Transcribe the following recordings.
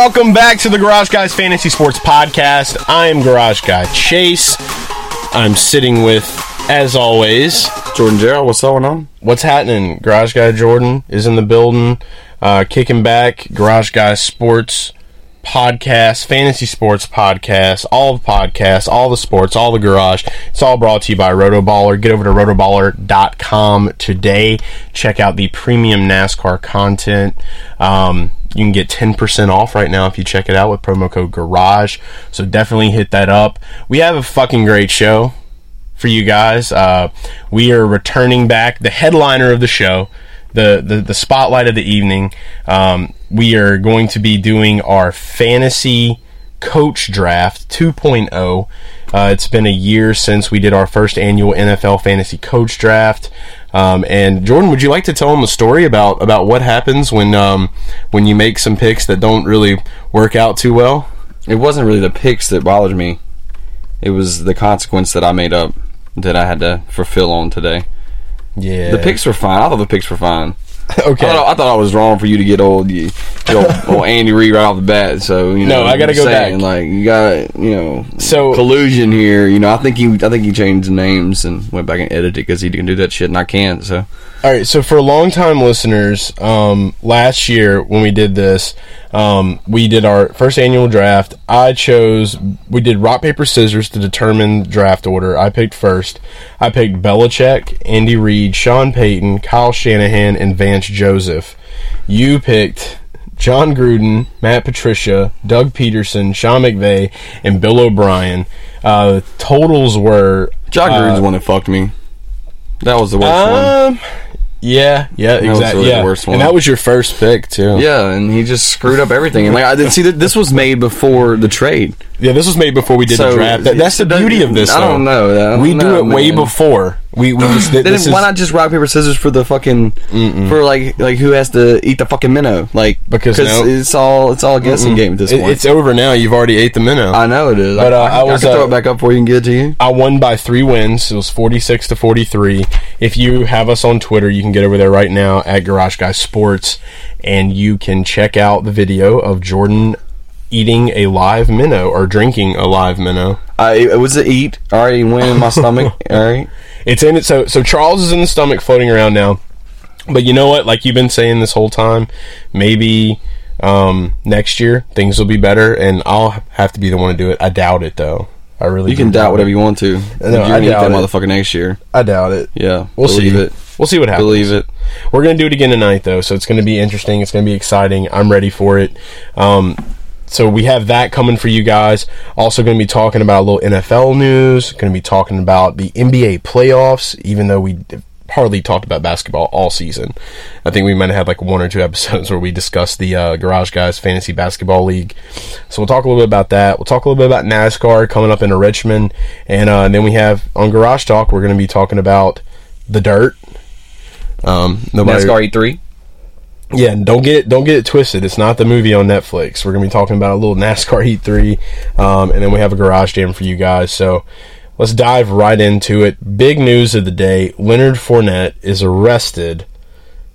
Welcome back to the Garage Guys Fantasy Sports Podcast. I am Garage Guy Chase. I'm sitting with, as always, Jordan Gerald, what's going on? what's happening? Garage Guy Jordan is in the building, uh, kicking back. Garage Guy Sports Podcast, Fantasy Sports Podcast, all the podcasts, all the sports, all the garage. It's all brought to you by Rotoballer. Get over to rotoballer.com today. Check out the premium NASCAR content. Um, you can get 10% off right now if you check it out with promo code GARAGE. So definitely hit that up. We have a fucking great show for you guys. Uh, we are returning back the headliner of the show, the the, the spotlight of the evening. Um, we are going to be doing our fantasy coach draft 2.0. Uh, it's been a year since we did our first annual NFL fantasy coach draft. Um, and Jordan, would you like to tell them a story about about what happens when um, when you make some picks that don't really work out too well? It wasn't really the picks that bothered me. It was the consequence that I made up that I had to fulfill on today. Yeah, The picks were fine. I thought the picks were fine. okay. I thought, I thought I was wrong for you to get old, you, old, old Andy Reid right off the bat. So you know, No, I gotta go saying, back. Like you got you know, So- collusion here. You know, I think he, I think he changed the names and went back and edited because he can do that shit and I can't. So All right, so for long-time listeners, um, last year when we did this, um, we did our first annual draft. I chose we did rock paper scissors to determine draft order. I picked first. I picked Belichick, Andy Reid, Sean Payton, Kyle Shanahan, and Vance Joseph. You picked Jon Gruden, Matt Patricia, Doug Pederson, Sean McVay, and Bill O'Brien. Uh, totals were Jon uh, Gruden's the one that fucked me. That was the worst one. Yeah, yeah, was exactly. really the yeah. worst one. And that was your first pick too. Yeah, and he just screwed up everything. And like I didn't see that this was made before the trade. yeah. This was made before we did the draft. That, that's the beauty of this. I don't know. I don't we do know, it way before. We we just Then this why not just rock paper scissors for the fucking for like like who has to eat the fucking minnow? Like Because it's all it's all a guessing game at this it- point. it's over now. You've already ate the minnow. I know it is. But, I, uh, I, I was, can throw uh, it back up for you and get it to you. I won by three wins. It was 46 to 43. If you have us on Twitter, you can get over there right now at Garage Guy Sports and you can check out the video of Jordan eating a live minnow or drinking a live minnow. I it was a eat. All right, went in my stomach. All right. It's in it. So so Charles is in the stomach, floating around now. But you know what? Like you've been saying this whole time, maybe um, next year things will be better, and I'll have to be the one to do it. I doubt it, though. I really You can doubt whatever you want to. No, You're I doubt that it. motherfucker next year. I doubt it. Yeah, We'll believe see. it. We'll see what happens. Believe it. We're gonna do it again tonight, though, so it's gonna be interesting. It's gonna be exciting. I'm ready for it. Um, so we have that coming for you guys. Also, going to be talking about a little NFL news. Going to be talking about the NBA playoffs, even though we hardly talked about basketball all season. I think we might have had like one or two episodes where we discussed the uh, Garage Guys Fantasy Basketball League. So we'll talk a little bit about that. We'll talk a little bit about NASCAR coming up in Richmond, and, uh, and then we have on Garage Talk. We're going to be talking about the dirt. Um, nobody, NASCAR E three. Yeah, and don't get it don't get it twisted. It's not the movie on Netflix. We're gonna be talking about a little NASCAR Heat Three, um, and then we have a garage jam for you guys. So let's dive right into it. Big news of the day: Leonard Fournette is arrested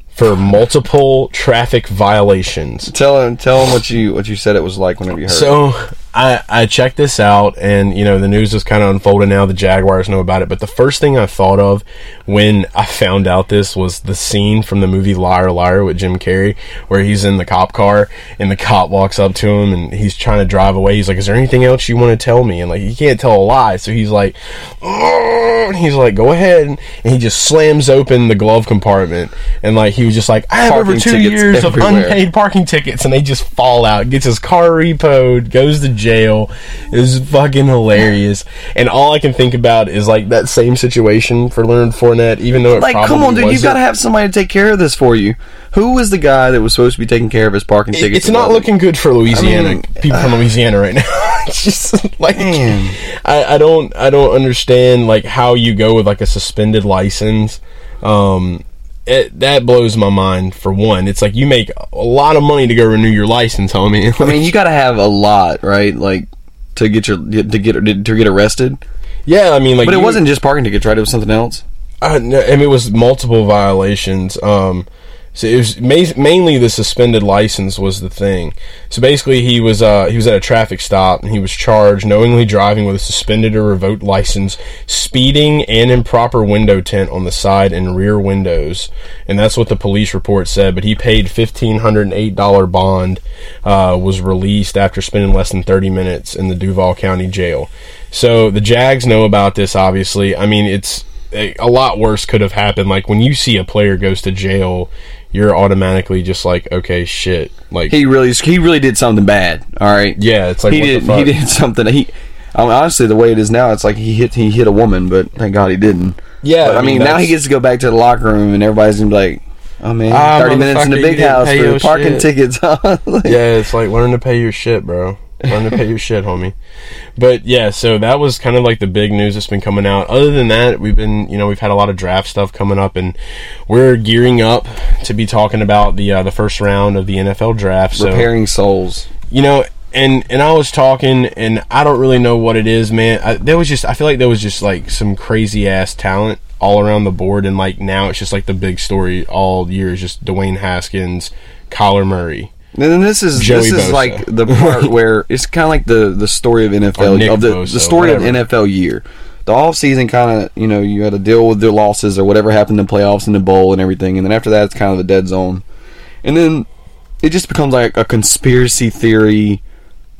for multiple traffic violations. Tell him. Tell him what you what you said it was like whenever you heard. So I, I checked this out, and you know the news is kind of unfolding now. The Jaguars know about it, but the first thing I thought of when I found out this was the scene from the movie Liar Liar with Jim Carrey, where he's in the cop car and the cop walks up to him and he's trying to drive away. He's like, "Is there anything else you want to tell me?" And like he can't tell a lie, so he's like, "Oh," and he's like, "Go ahead," and he just slams open the glove compartment, and like he was just like, "I have over two years of unpaid parking tickets," and they just fall out. Gets his car repoed, goes to jail. It was fucking hilarious. And all I can think about is like that same situation for Leonard Fournette, even though it Like, come on, dude! You've got to have somebody to take care of this for you. Who was the guy that was supposed to be taking care of his parking It- tickets? it's not looking good for Louisiana I mean, people from Louisiana right now. it's just like Man. I, I don't I don't understand like how you go with like a suspended license. Um, it, that blows my mind. For one, it's like you make a lot of money to go renew your license, homie. I mean, you got to have a lot, right? Like to get your to get to get arrested. yeah, I mean like, But it you- wasn't just parking tickets, right? It was something else. No, I mean, it was multiple violations. Um, so it was ma- mainly the suspended license was the thing. So basically, he was uh, he was at a traffic stop and he was charged knowingly driving with a suspended or revoked license, speeding, and improper window tint on the side and rear windows. And that's what the police report said. But he paid fifteen hundred and eight dollar bond. Uh, was released after spending less than thirty minutes in the Duval County Jail. So the Jags know about this. Obviously, I mean it's a, a lot worse could have happened. Like when you see a player goes to jail, you're automatically just like, okay, shit. Like, He really he really did something bad. All right. yeah, it's like he what did the fuck? he did something. He I mean, honestly, the way it is now, it's like he hit he hit a woman, but thank God he didn't. Yeah, But, I, I mean, mean, now he gets to go back to the locker room, and everybody's gonna be like, "Oh man, Ah, thirty minutes in the big house for parking shit." tickets." Like, yeah, it's like learn to pay your shit, bro. Learn to pay your shit, homie. But yeah, so that was kind of like the big news that's been coming out. Other than that, we've been, you know, we've had a lot of draft stuff coming up, and we're gearing up to be talking about the uh, the first round of the NFL draft. So repairing souls. you know and and i was talking and i don't really know what it is man I, there was just i feel like there was just like some crazy ass talent all around the board and like now it's just like the big story all year is just dwayne haskins kyler murray And then this is Joey this is Bosa. like the part where it's kind of like the the story of NFL Nick of the Bosa, the story whatever. of NFL year. The off season kind of you know you had to deal with their losses or whatever happened in the playoffs and the bowl and everything, and then after that it's kind of the dead zone, and then it just becomes like a conspiracy theory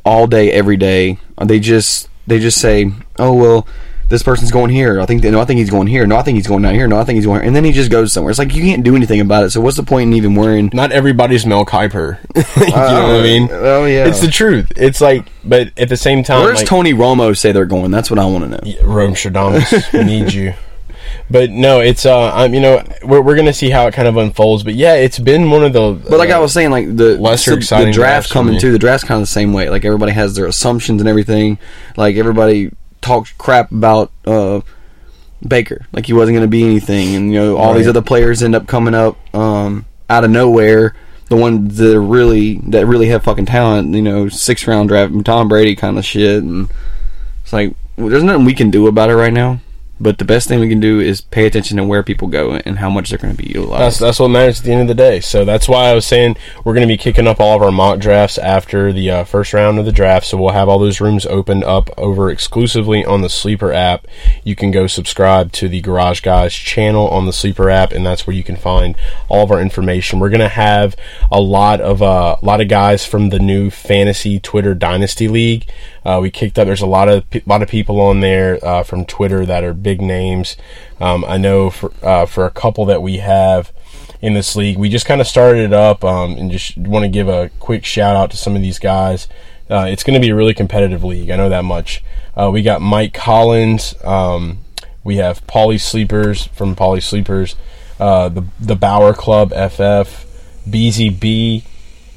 all day every day. They just they just say, oh well. This person's going here. I think no. I think he's going here. No, I think he's going down here. No, I think he's going here. And then he just goes somewhere. It's like you can't do anything about it. So what's the point in even worrying? not everybody's mel kiper you know what i mean Oh yeah. it's the truth it's like but at the same time Where's like, Tony Romo say they're going? That's what I want to know. Yeah, Romostradamus, we need you. But no, it's uh, I'm you know we're we're gonna see how it kind of unfolds. But yeah, it's been one of the. But like uh, I was saying, like the lesser the, exciting the draft coming too. The draft's kind of the same way. Like everybody has their assumptions and everything. Like everybody talks crap about uh, Baker, like he wasn't going to be anything, and you know all these other players end up coming up um, out of nowhere. The ones that are really that really have fucking talent, you know, six round draft, Tom Brady kind of shit, and it's like well, there's nothing we can do about it right now. But the best thing we can do is pay attention to where people go and how much they're going to be utilized. That's that's what matters at the end of the day. So that's why I was saying we're going to be kicking up all of our mock drafts after the uh, first round of the draft. So we'll have all those rooms opened up over exclusively on the Sleeper app. You can go subscribe to the Garage Guys channel on the Sleeper app, and that's where you can find all of our information. We're going to have a lot of uh, a lot of guys from the new Fantasy Twitter Dynasty League. Uh, we kicked up. There's a lot of pe- lot of people on there uh, from Twitter that are big names. Um, I know for uh, for a couple that we have in this league, we just kind of started it up, um, and just want to give a quick shout out to some of these guys. Uh, it's going to be a really competitive league. I know that much. Uh, we got Mike Collins. Um, we have Polly Sleepers from Polly Sleepers. Uh, the the Bauer Club FF, BZB,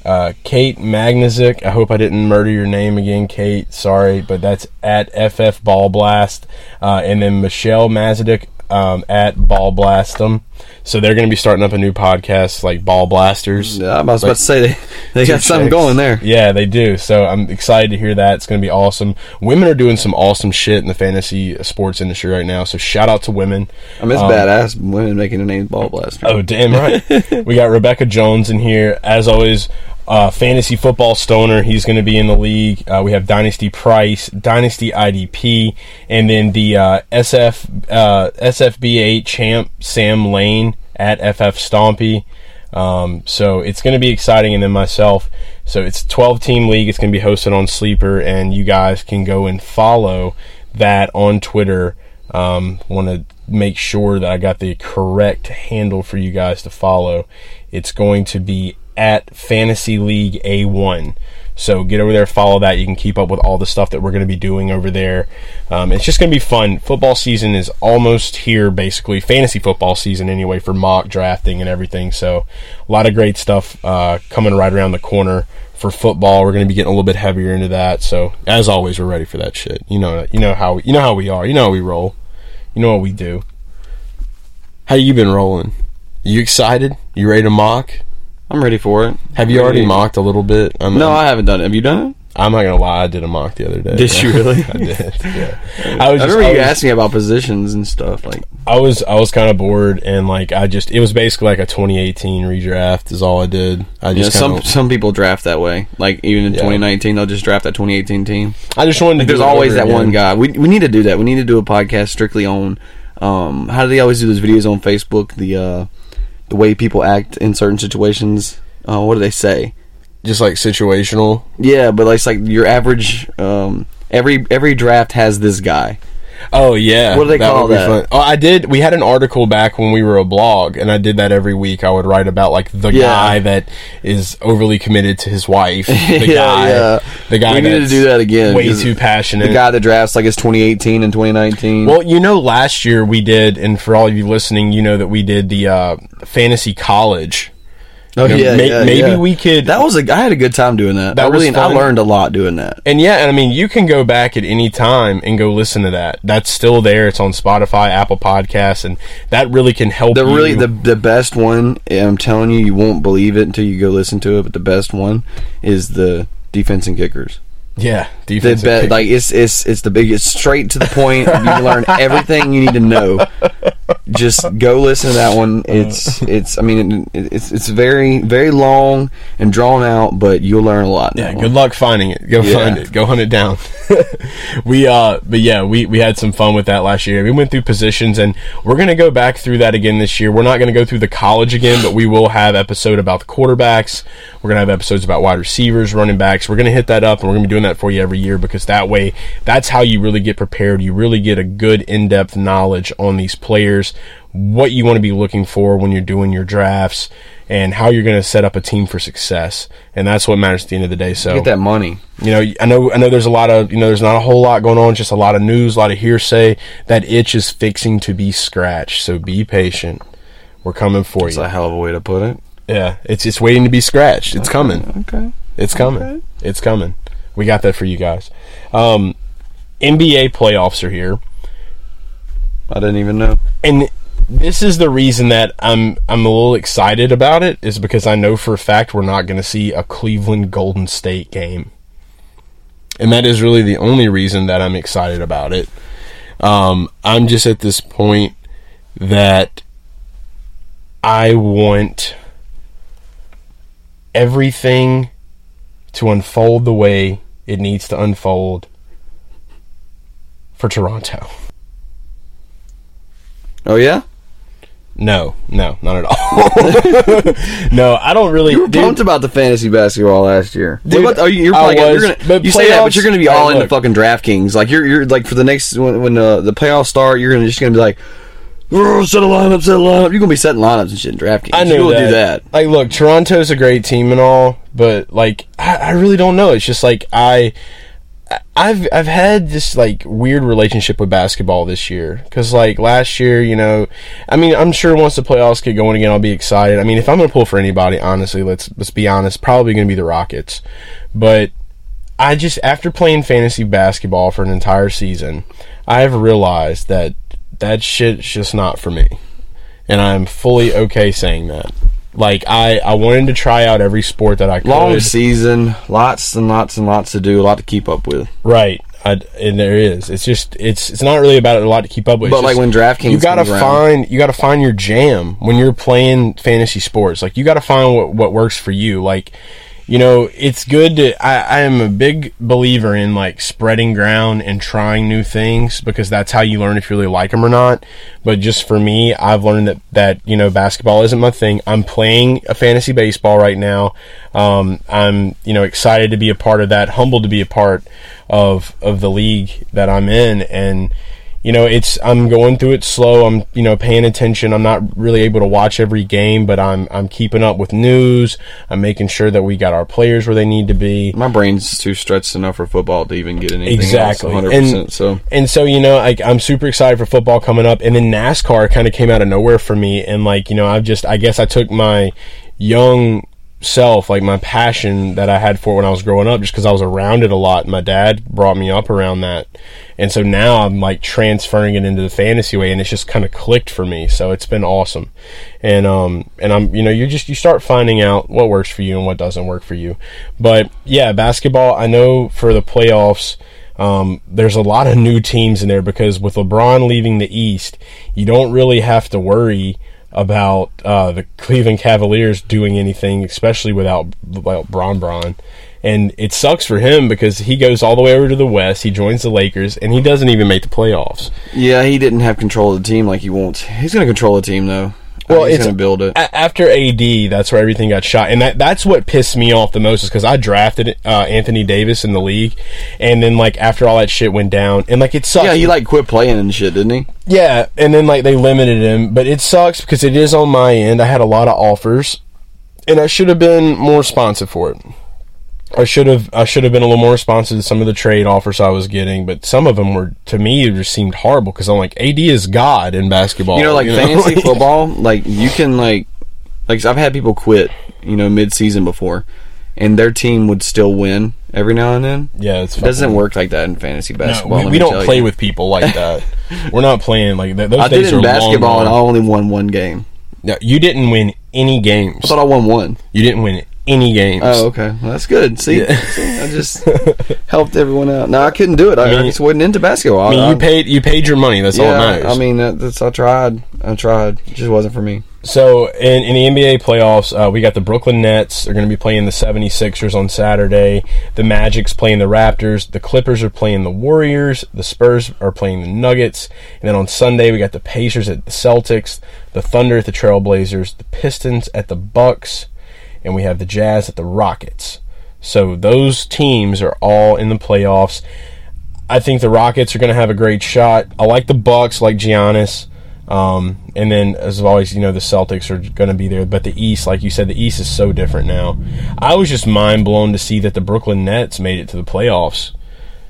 uh, Kate Magnazik. I hope I didn't murder your name again, Kate. Sorry, but that's at FF Ball Blast, uh, and then Michelle Mazadik um, at Ball Blastem. So they're going to be starting up a new podcast, like Ball Blasters. Yeah, I was about to say they, they got something chicks. going there. Yeah, they do. So I'm excited to hear that. It's going to be awesome. Women are doing some awesome shit in the fantasy sports industry right now. So shout out to women. I mean, it's Um, badass women making their names ball blaster. Oh, damn right. we got Rebecca Jones in here. As always, Uh, Fantasy Football Stoner, he's going to be in the league. Uh, we have Dynasty Price, Dynasty IDP, and then the uh, SF uh, SFBA champ Sam Lane at FF Stompy. Um, so it's going to be exciting, and then myself. So it's 12 team league. It's going to be hosted on Sleeper, and you guys can go and follow that on Twitter. Um, Want to make sure that I got the correct handle for you guys to follow. It's going to be at Fantasy League A1. So get over there, follow that. You can keep up with all the stuff that we're going to be doing over there. Um, it's just going to be fun. Football season is almost here, basically. Fantasy football season, anyway, for mock drafting and everything. So a lot of great stuff uh, coming right around the corner for football. We're going to be getting a little bit heavier into that. So as always, we're ready for that shit. You know, you know how you know how we are. You know how we roll. You know what we do. How you been rolling? You excited? You ready to mock? I'm ready for it. Have you already mocked a little bit? I'm, No, I haven't done it. Have you done it? I'm not gonna lie. I did a mock the other day. Did you really? I did. Yeah. I was. I Just, remember I you was, me about positions and stuff. Like, I was. I was kind of bored, and like I just. It was basically like a 2018 redraft. Is all I did. I just. some kinda, some people draft that way. Like even in Yeah. 2019, they'll just draft that 2018 team. I just wanted to. Like, there's always that one guy. We we need to do that. We need to do a podcast strictly on. Um, how do they always do those videos on Facebook? The uh, the way people act in certain situations. Uh, what do they say? Just like situational. Yeah, but like, it's like your average. Um, every every draft has this guy. Oh yeah. What do they call would be that? fun. Oh, I did. We had an article back when we were a blog, and I did that every week. I would write about like the Yeah. guy that is overly committed to his wife. The Yeah, guy. yeah. The guy. We need to do that again, Way too passionate. The guy that drafts like it's 2018 and 2019. Well, you know, last year we did, and for all of you listening, you know that we did the uh, fantasy college. Oh you know, yeah, may- yeah, maybe yeah. we could- That was a. I had a good time doing that. That I really, was I learned a lot doing that. And yeah, and I mean, you can go back at any time and go listen to that. That's still there. It's on Spotify, Apple Podcasts, and that really can help. The you. really the the best one. I'm telling you, you won't believe it until you go listen to it. But the best one is the defense and kickers. yeah, The defensive be, like it's it's it's the biggest straight to the point. you learn everything you need to know. Just go listen to that one. It's it's. I mean, it, it's it's very very long and drawn out, but you'll learn a lot. Yeah, good one. luck finding it. Go Yeah. find it. Go hunt it down. we uh but yeah, we we had some fun with that last year. We went through positions and we're going to go back through that again this year. We're not going to go through the college again, but we will have episode about the quarterbacks. We're going to have episodes about wide receivers, running backs. We're going to hit that up and we're going to be doing that for you every year because that way that's how you really get prepared. You really get a good in-depth knowledge on these players, what you want to be looking for when you're doing your drafts and how you're going to set up a team for success. And that's what matters at the end of the day. So Get that money. you know, I know, I know. There's a lot of, you know, there's not a whole lot going on. Just a lot of news, a lot of hearsay. That itch is fixing to be scratched. So be patient. We're coming for It's you. That's a hell of a way to put it. Yeah, it's it's waiting to be scratched. It's coming. Okay. It's coming. Okay. It's coming. We got that for you guys. Um, NBA playoffs are here, I didn't even know. and this is the reason that I'm I'm a little excited about it. Is because I know for a fact we're not going to see a Cleveland Golden State game, and that is really the only reason that I'm excited about it. Um, I'm just at this point that I want everything to unfold the way it needs to unfold for Toronto. Oh yeah. No, no, not at all. no, I don't really. You were dude, pumped about the fantasy basketball last year. Dude, What about- you, you're I probably gonna- was, you're gonna, you say that, but you're going to be all into look. fucking DraftKings. Like you're you're like for the next when, when uh, the playoffs start, you're gonna just going to be like, oh, set a lineup, set a lineup. You're going to be setting lineups and shit in DraftKings. I know that. do that. Like, look, Toronto's a great team and all, but like, I, I really don't know. It's just like I, I've I've had this like weird relationship with basketball this year because like last year, you know, I mean, I'm sure once the playoffs get going again, I'll be excited. I mean, if I'm gonna pull for anybody, honestly, let's let's be honest, probably gonna be the Rockets, but. I just after playing fantasy basketball for an entire season, I have realized that that shit's just not for me. And I'm fully okay saying that. Like I I wanted to try out every sport that I could. Long season, lots and lots and lots to do, a lot to keep up with. Right. I, and there is. It's just it's it's not really about a lot to keep up with. But It's like just- when DraftKings you gotta comes around- find you gotta find your jam when you're playing fantasy sports. Like you gotta find what what works for you. Like you know, it's good to. I, I am a big believer in like spreading ground and trying new things because that's how you learn if you really like them or not. But just for me, I've learned that that you know basketball isn't my thing. I'm playing a fantasy baseball right now. Um, I'm you know excited to be a part of that, humbled to be a part of of the league that I'm in, and you know it's i'm going through it slow i'm you know paying attention i'm not really able to watch every game but i'm i'm keeping up with news i'm making sure that we got our players where they need to be My brain's too stretched enough for football to even get anything Exactly. else 100%. And- so and so you know like i'm super excited for football coming up and then nascar kind of came out of nowhere for me and like you know i've just i guess i took my young self like my passion that i had for when i was growing up just because i was around it a lot. My dad brought me up around that. And so now i'm like transferring it into the fantasy way and it's just kind of clicked for me. So it's been awesome. And um and i'm you know you just you start finding out what works for you and what doesn't work for you. But yeah basketball i know for the playoffs um, there's a lot of new teams in there because with LeBron leaving the East, you don't really have to worry about uh, the Cleveland Cavaliers doing anything, especially without without Bron Bron. And it sucks for him because he goes all the way over to the West. He joins the Lakers, and he doesn't even make the playoffs. yeah, he didn't have control of the team like he wants. He's going to control the team though. Well, he's it's- going to build it. A- after AD, that's where everything got shot, and that that's what pissed me off the most is because I drafted uh, Anthony Davis in the league, and then like after all that shit went down, and like it sucks. yeah, he like quit playing and shit, didn't he? Yeah, and then like they limited him, but it sucks because it is on my end. I had a lot of offers, and I should have been more responsive for it. I should have I should have been a little more responsive to some of the trade offers I was getting, but some of them were to me it just seemed horrible because I'm like AD is God in basketball. You know, like fantasy football, like you can like, like I've had people quit, you know, mid season before, and their team would still win every now and then. yeah, it's It doesn't work like that in fantasy No, basketball. we, we don't play you. with people like that. We're not playing like that. Those I did days it in are long basketball, and I only won one game. No, you didn't win any games. I thought I won one. You didn't win any games. Oh, okay. Well, that's good. See, Yeah. See, I just helped everyone out. No, I couldn't do it. I, mean- just wasn't into basketball. I mean, I- you paid you paid your money. That's all yeah, that matters. I mean, that's I tried. I tried. It just wasn't for me. So in, in the NBA playoffs, uh, we got the Brooklyn Nets. They're going to be playing the 76ers on Saturday. The Magic's playing the Raptors. The Clippers are playing the Warriors. The Spurs are playing the Nuggets. And then on Sunday, we got the Pacers at the Celtics. The Thunder at the Trailblazers. The Pistons at the Bucks. And we have the Jazz at the Rockets. So those teams are all in the playoffs. I think the Rockets are going to have a great shot. I like the Bucks, like Giannis. Um, and then, as always, you know, the Celtics are going to be there. But the East, like you said, the East is so different now. I was just mind blown to see that the Brooklyn Nets made it to the playoffs.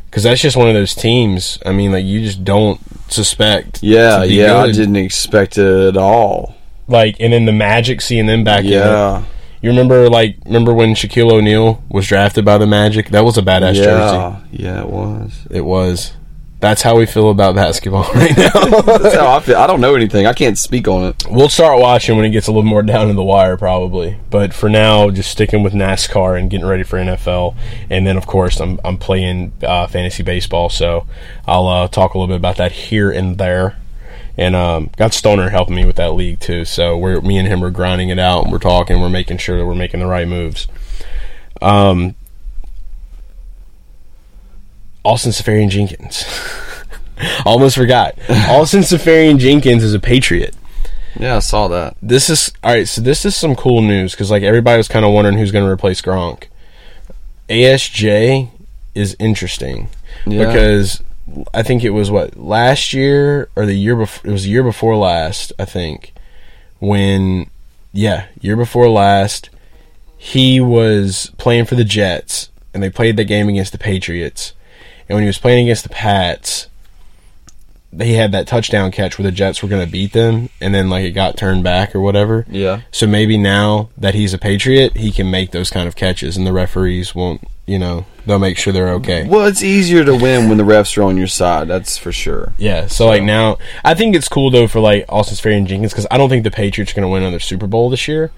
Because that's just one of those teams. I mean, like, you just don't suspect. Yeah, yeah. I didn't expect it at all. Like, and then the Magic seeing them back. Yeah, You remember, like, remember when Shaquille O'Neal was drafted by the Magic? That was a badass jersey. yeah, yeah. It was. It was. That's how we feel about basketball right now. That's how I feel. I don't know anything. I can't speak on it. We'll start watching when it gets a little more down in the wire, probably. But for now, just sticking with NASCAR and getting ready for NFL. And then, of course, I'm I'm playing uh, fantasy baseball, so I'll uh, talk a little bit about that here and there. And um, got Stoner helping me with that league too. So we're me and him are grinding it out. And we're talking. We're making sure that we're making the right moves. Um, Austin Seferian-Jenkins. Almost forgot. Austin Seferian-Jenkins is a Patriot Yeah, I saw that. this is all right. So this is some cool news because like everybody was kind of wondering who's going to replace Gronk. ASJ is interesting Yeah. because I think it was what last year or the year before. It was the year before last, I think, when yeah, year before last, he was playing for the Jets and they played the game against the Patriots. And when he was playing against the Pats, he had that touchdown catch where the Jets were going to beat them, and then like it got turned back or whatever. Yeah. So maybe now that he's a Patriot, he can make those kind of catches, and the referees won't. You know, they'll make sure they're okay. Well, it's easier to win when the refs are on your side. That's for sure. Yeah. So like now, I think it's cool though for like Austin Seferian-Jenkins because I don't think the Patriots are going to win another Super Bowl this year.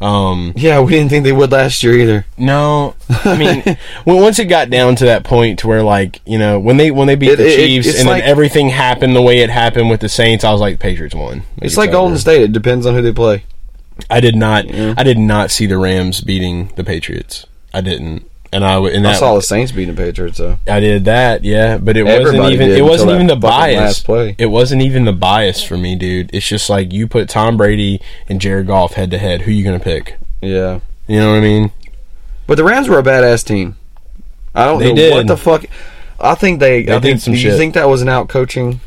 Um, Yeah, we didn't think they would last year either. no, I mean, when, once it got down to that point to where like you know when they when they beat It- the it- Chiefs and like- then everything happened the way it happened with the Saints, I was like Patriots won. It's like Golden over. State. It depends on who they play. I did not. Yeah. I did not see the Rams beating the Patriots. I didn't, and I and I saw the Saints beating the Patriots though. I did that, yeah, but it wasn't even it wasn't even the bias. It wasn't even the bias for me, dude. It's just like you put Tom Brady and Jared Goff head to head. Who you gonna pick? Yeah, You know what I mean? but the Rams were a badass team. I don't They know did. what the fuck. I think they. They I did think. some do you shit. think that was an out coaching?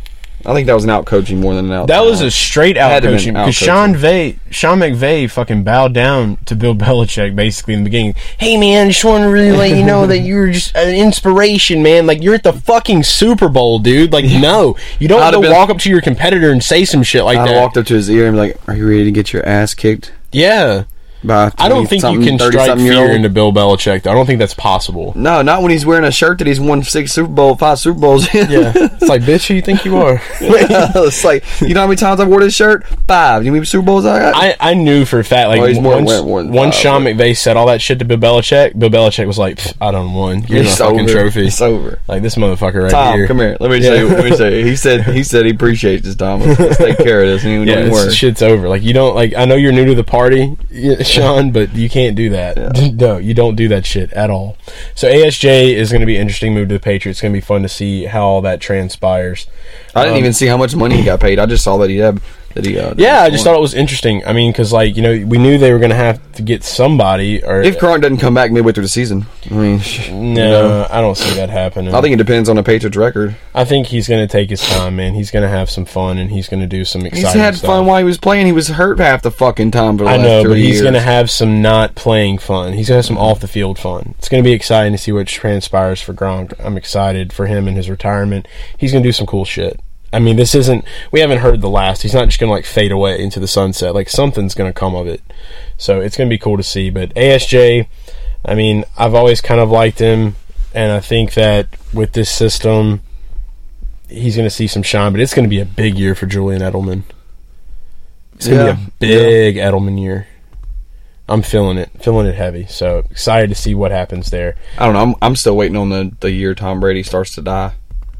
I think that was an out coaching more than an out. That was a straight out Had to been coaching because Sean Vay, Sean McVay fucking bowed down to Bill Belichick basically in the beginning. Hey man, just want to really let you know that you're just an inspiration, man. Like you're at the fucking Super Bowl, dude. Like no, you don't I'd have to been- walk up to your competitor and say some shit like I that. walked up to his ear and be like, "Are you ready to get your ass kicked?" yeah, By I don't think you can strike fear into Bill Belichick. I don't think that's possible. No, not when he's wearing a shirt that he's won six Super Bowl, five Super Bowls. in. Yeah, it's like bitch, who you think you are? it's like you know how many times I wore this shirt? Five. You mean Super Bowls I got? I, I knew for a fact like oh, Well, more- once, more than once Sean McVay said all that shit to Bill Belichick, Bill Belichick was like, "Pfft, "I done won. Here's my It's fucking trophy." It's over. Like this motherfucker right Tom, here. come here. Let me Yeah. say. Let me say. He said. He said he appreciates this, Tom. Let's, take care of this. And he Yeah, this shit's over. Like you don't like. I know you're new to the party, yeah, Sean, but you can't do that. No, you don't do that shit at all. So ASJ is going to be an interesting move to the Patriots. It's going to be fun to see how all that transpires. I didn't Um, even see how much money he got paid. I just saw that he had that he. Uh, that Yeah, I just won. thought it was interesting. I mean, because like you know, we knew they were going to have to get somebody. Or if Gronk doesn't come back midway through the season, I mean, you no, know, I don't see that happening. I think it depends on the Patriots' record. I think he's going to take his time, man. He's going to have some fun, and he's going to do some exciting. He's had stuff. fun while he was playing. He was hurt half the fucking time for the I last know, but he's years. going to have some not playing fun. He's going to have some off the field fun. It's going to be exciting to see what transpires for Gronk. I'm excited for him and his retirement. He's going to do some cool shit. I mean, this isn't. We haven't heard the last. He's not just going to like fade away into the sunset. Like something's going to come of it. So it's going to be cool to see. But ASJ, I mean, I've always kind of liked him, and I think that with this system, he's going to see some shine. But it's going to be a big year for Julian Edelman. It's going to Yeah. be a big Edelman year. I'm feeling it, feeling it heavy. So excited to see what happens there. I don't know. I'm, I'm still waiting on the, the year Tom Brady starts to die.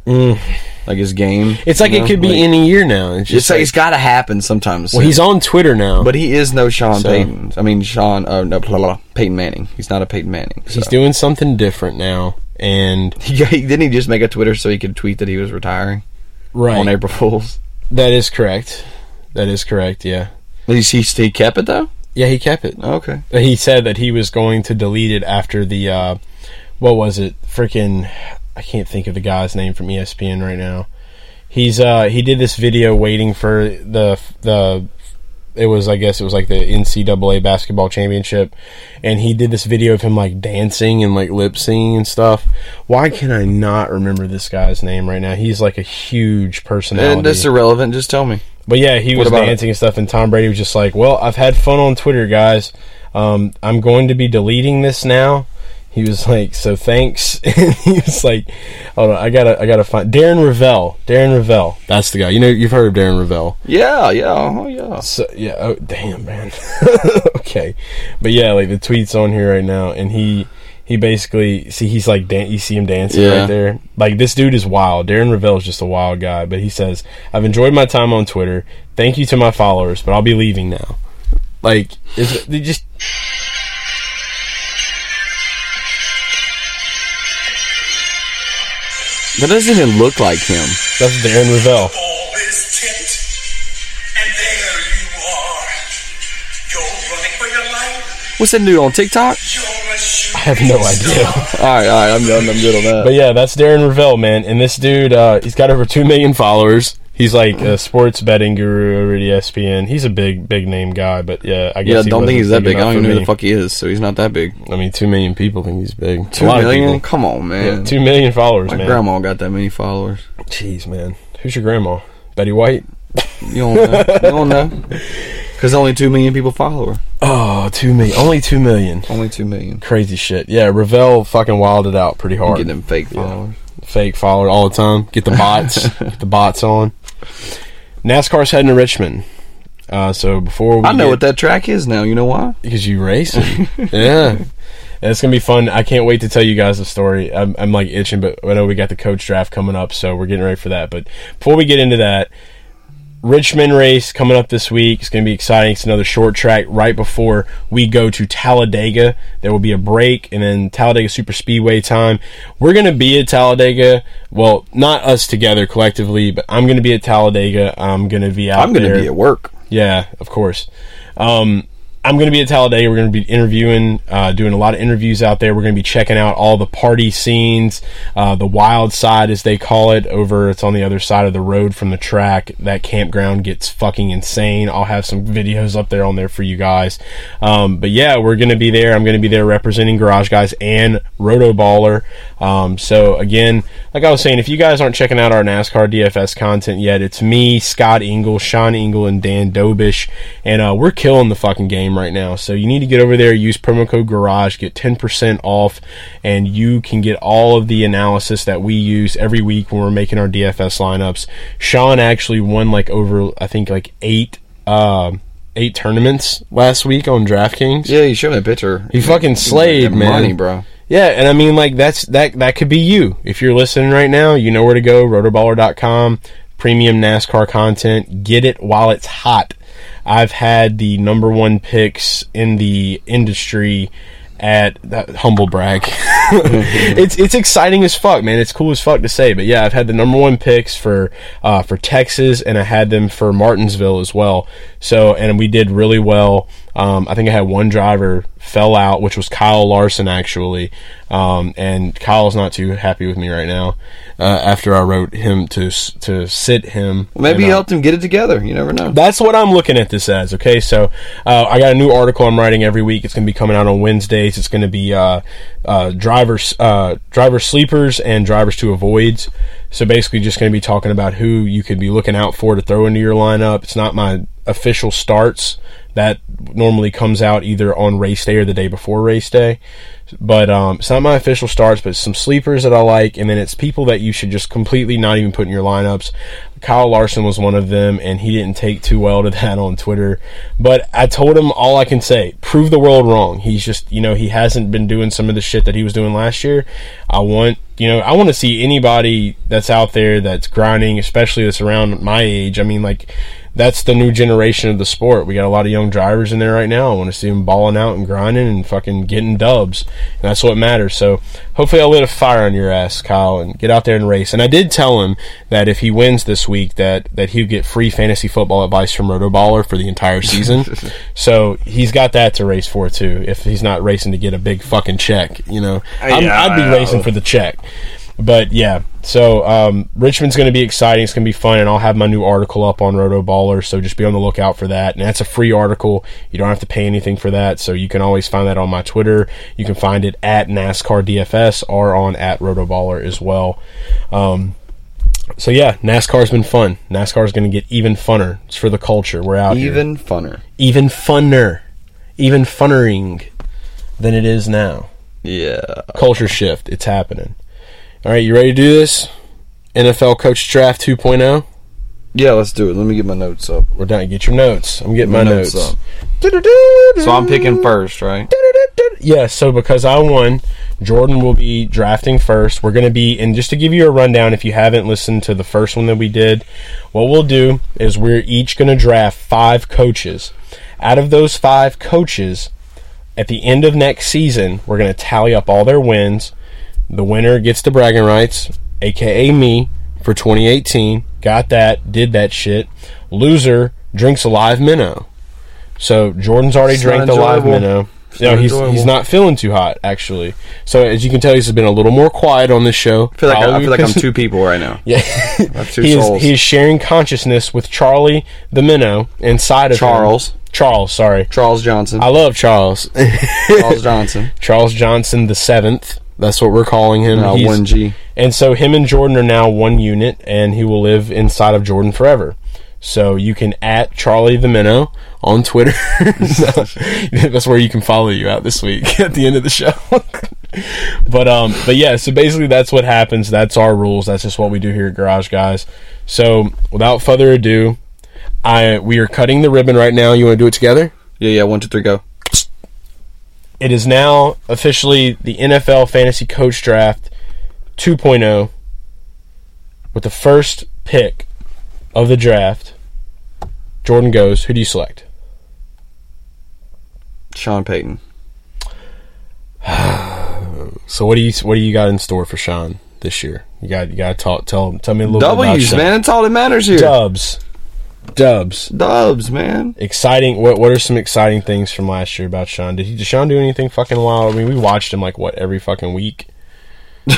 Mm. Like his game. It's like you it could be Like, any year now. It's It's like like, it's got to happen sometimes. well, he's on Twitter now, But he is no Sean So- Payton. I mean, Sean. Uh, no, blah, blah, Peyton Manning. He's not a Peyton Manning. he's doing something different now. And Yeah, didn't he just make a Twitter so he could tweet that he was retiring right, on April Fools? that is correct. That is correct. Yeah, He, he, he kept it though. yeah, he kept it. Okay. He said that he was going to delete it after the uh, what was it? Freaking, I can't think of the guy's name from ESPN right now. He's uh he did this video waiting for the the it was I guess it was like the NCAA basketball championship, and he did this video of him like dancing and like lip singing and stuff. Why can I not remember this guy's name right now? He's like a huge personality. And that's irrelevant. Just tell me. But yeah, he What was dancing and stuff, and Tom Brady was just like, "Well, I've had fun on Twitter, guys. Um, I'm going to be deleting this now." He was like, "So thanks." and he was like, "Hold on, I gotta, I gotta find Darren Rovell. Darren Rovell, that's the guy. You know, you've heard of Darren Rovell. Yeah, yeah, oh yeah. So yeah, oh damn, man. okay, but yeah, like the tweets on here right now, and he." He basically see he's like dan- you see him dancing Yeah. right there. Like this dude is wild. Darren Rovell is just a wild guy. But he says, "I've enjoyed my time on Twitter. Thank you to my followers, but I'll be leaving now." Like it's they just That doesn't even look like him. that's Darren Rovell. ball is tipped, and there you are. You're running for your life. What's that dude on TikTok? You're a shooting I have no idea. All right, all right, I'm done. I'm good on that. But yeah, that's Darren Rovell, man. And this dude, uh, he's got over two million followers. He's like a sports betting guru over at ESPN. He's a big, big name guy. But yeah, I guess yeah, he don't think he's that big. I don't even know who the fuck he is, so he's not that big. I mean, two million people think he's big. Two million? Come on, man. Yeah, two million followers, My man. grandma got that many followers. Jeez, man. Who's your grandma? Betty White. You don't know. you don't know. Because only two million people follow her. Oh, two million. Only two million. Only two million. Crazy shit. Yeah, Rovell fucking wilded out pretty hard. getting them fake followers. Fake follower all the time. Get the bots. get the bots on. NASCAR's heading to Richmond. Uh, so before we I know get- what that track is now. You know why? because you race. yeah. And it's gonna be fun. I can't wait to tell you guys the story. I'm, I'm like itching, but I know we got the coach draft coming up, so we're getting ready for that. But before we get into that, Richmond race coming up this week. It's going to be exciting. It's another short track right before we go to Talladega. There will be a break and then Talladega Super Speedway time. We're going to be at Talladega. Well, not us together collectively, but I'm going to be at Talladega. I'm going to be out I'm going to be at work. Yeah, of course. Um, I'm going to be at Talladega. We're going to be interviewing, uh, doing a lot of interviews out there. We're going to be checking out all the party scenes, uh, the wild side, as they call it, over. It's on the other side of the road from the track. That campground gets fucking insane. I'll have some videos up there on there for you guys. Um, but yeah, we're going to be there. I'm going to be there representing Garage Guys and Roto Baller. Um, so again, like I was saying, if you guys aren't checking out our NASCAR DFS content yet, it's me, Scott Engel, Sean Engel, and Dan Dobish, and uh, we're killing the fucking game right now. So you need to get over there, use promo code Garage, get 10% off, and you can get all of the analysis that we use every week when we're making our DFS lineups. Sean actually won like over, I think like eight. Uh, Eight tournaments last week on DraftKings. Yeah, you showed me a picture. He fucking slayed, man. Money, bro. Yeah, and I mean like that's that that could be you. If you're listening right now, you know where to go, rotoballer.com, premium NASCAR content. Get it while it's hot. I've had the number 1 picks in the industry at that humble brag. it's it's exciting as fuck, man. It's cool as fuck to say, but yeah, I've had the number 1 picks for uh, for Texas and I had them for Martinsville as well. So, and we did really well. Um, I think I had one driver fell out, which was Kyle Larson actually, um, and Kyle's not too happy with me right now. Uh, after I wrote him to to sit him, Well, maybe you uh, helped him get it together. You never know. that's what I'm looking at this as. Okay, so uh, I got a new article I'm writing every week. It's going to be coming out on Wednesdays. It's going to be uh, uh, drivers, uh, driver sleepers, and drivers to avoids. So basically, just going to be talking about who you could be looking out for to throw into your lineup. It's not my official starts. That normally comes out either on race day or the day before race day. But um, it's not my official starts, but some sleepers that I like, and then it's people that you should just completely not even put in your lineups. Kyle Larson was one of them, and he didn't take too well to that on Twitter. But I told him all I can say: prove the world wrong. He's just, you know, he hasn't been doing some of the shit that he was doing last year. I want, you know, I want to see anybody that's out there that's grinding, especially that's around my age. I mean, like that's the new generation of the sport. We got a lot of young drivers in there right now. I want to see them balling out and grinding and fucking getting dubs. And that's what matters. So hopefully I'll lit a fire on your ass, Kyle, and get out there and race. And I did tell him that if he wins this week, that that he'd get free fantasy football advice from Rotoballer for the entire season. so he's got that to race for too. If he's not racing to get a big fucking check, you know, uh, I'm, Yeah, I'd be racing for the check. But yeah, so um, Richmond's going to be exciting. It's going to be fun, and I'll have my new article up on Roto Baller. So just be on the lookout for that. And that's a free article. You don't have to pay anything for that. So you can always find that on my Twitter. You can find it at NASCAR DFS or on at Roto Baller as well. Um, so yeah, NASCAR's been fun. NASCAR's going to get even funner. It's for the culture. We're out here Even funner. even funner, even funnering than it is now Yeah. culture shift. It's happening. All right, you ready to do this? NFL Coach Draft 2.0. Yeah, let's do it. Let me get my notes up. We're done. Get your notes. I'm getting my, My notes. notes So I'm picking first, right? Yeah, so because I won, Jordan will be drafting first. We're going to be, and just to give you a rundown, if you haven't listened to the first one that we did, what we'll do is we're each going to draft five coaches. Out of those five coaches, at the end of next season, we're going to tally up all their wins. The winner gets the bragging rights, aka me, for 2018. Got that, did that shit. Loser drinks a live minnow. So Jordan's already It's drank the live minnow. It's No, he's enjoyable. he's not feeling too hot actually. So as you can tell, he's been a little more quiet on this show. I feel like I, I feel like I'm two people right now. Yeah, he is souls. he is sharing consciousness with Charlie the minnow inside of him. Charles. Charles, sorry. Charles Johnson. I love Charles. Charles Johnson. Charles Johnson the seventh. That's what we're calling him. Uh, He's- one G. and so him and Jordan are now one unit, and he will live inside of Jordan forever. So you can at Charlie the Minnow on Twitter. So, that's where you can follow you out this week at the end of the show. but um, but yeah. So basically, that's what happens. That's our rules. That's just what we do here at Garage Guys. So without further ado, I we are cutting the ribbon right now. You want to do it together? Yeah, yeah. One, two, three, go. It is now officially the NFL Fantasy Coach Draft 2.0 with the first pick of the draft Jordan goes. Who do you select? Sean Payton. So what do you what do you got in store for Sean this year? You got you got to talk tell tell me a little bit about W's, man. That's all that matters here. Dubs, Dubs. Dubs, man. Exciting. What what are some exciting things from last year about Sean? Did he did Sean do anything fucking wild? I mean, we watched him like what every fucking week. we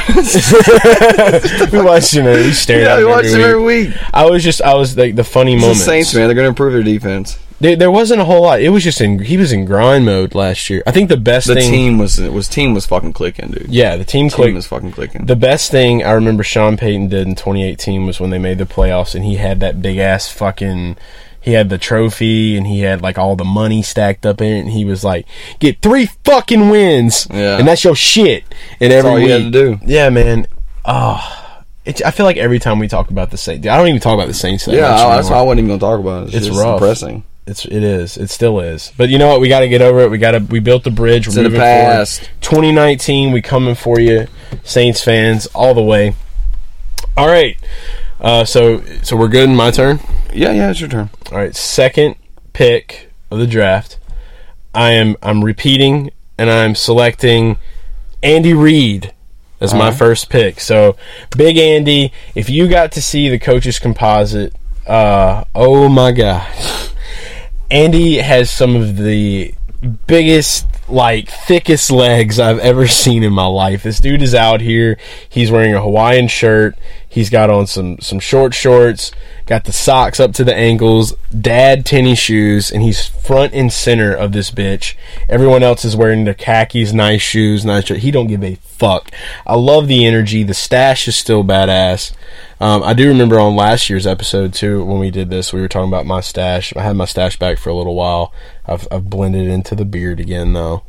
watched him. We stared Yeah, at we him watch every him every week. I was just I was like the funny It's the moments. Saints, man. They're going to improve their defense. There, there wasn't a whole lot. It was just in he was in grind mode last year. I think the best The thing. team was was team was fucking clicking, dude. yeah, the team team was fucking clicking. The best thing I remember Sean Payton did in 2018 was when they made the playoffs and he had that big ass fucking. He had the trophy and he had like all the money stacked up in it and he was like, "Get three fucking wins, Yeah. and that's your shit." And every all you week, had to do. yeah, man. Oh, it's, I feel like every time we talk about the Saints, I don't even talk about the Saints. that yeah, that's why I wasn't even going to talk about it. It's, It's rough. depressing. It's it is. It still is. But you know what? We got to get over it. We got to. We built the bridge. We're in the forward. past. 2019. We coming for you, Saints fans, all the way. All right. Uh, so so we're good. In my turn. Yeah, yeah, it's your turn. All right. Second pick of the draft. I am I'm repeating and I'm selecting Andy Reid as my Alright. first pick. So Big Andy. If you got to see the coaches composite, uh, oh my god. Andy has some of the biggest, like, thickest legs I've ever seen in my life. This dude is out here. He's wearing a Hawaiian shirt. He's got on some some short shorts. Got the socks up to the ankles. Dad tennis shoes, and he's front and center of this bitch. Everyone else is wearing their khakis, nice shoes, nice shirt. He don't give a fuck. I love the energy. The stash is still badass. Um, I do remember on last year's episode too when we did this, we were talking about my stash. I had my stash back for a little while. I've, I've blended into the beard again though,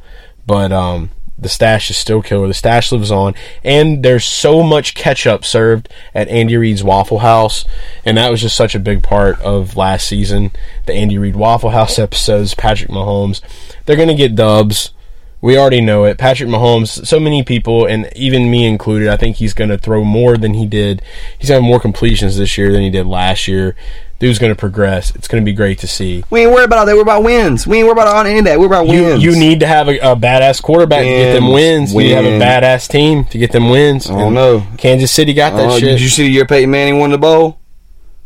but um, the stash is still killer. The stash lives on, and there's so much ketchup served at Andy Reid's Waffle House, and that was just such a big part of last season. The Andy Reid Waffle House episodes, Patrick Mahomes, they're gonna get dubs. We already know it. Patrick Mahomes, so many people, and even me included, I think he's going to throw more than he did. He's going to have more completions this year than he did last year. Dude's going to progress. It's going to be great to see. We ain't worried about all that. We're about wins. We ain't worried about on any of that. We're about You, wins. you need to have a, a badass quarterback to get them wins. Wins. You need to have a badass team to get them wins. I don't And know. Kansas City got that Oh, shit. Did you see your Peyton Manning won the bowl?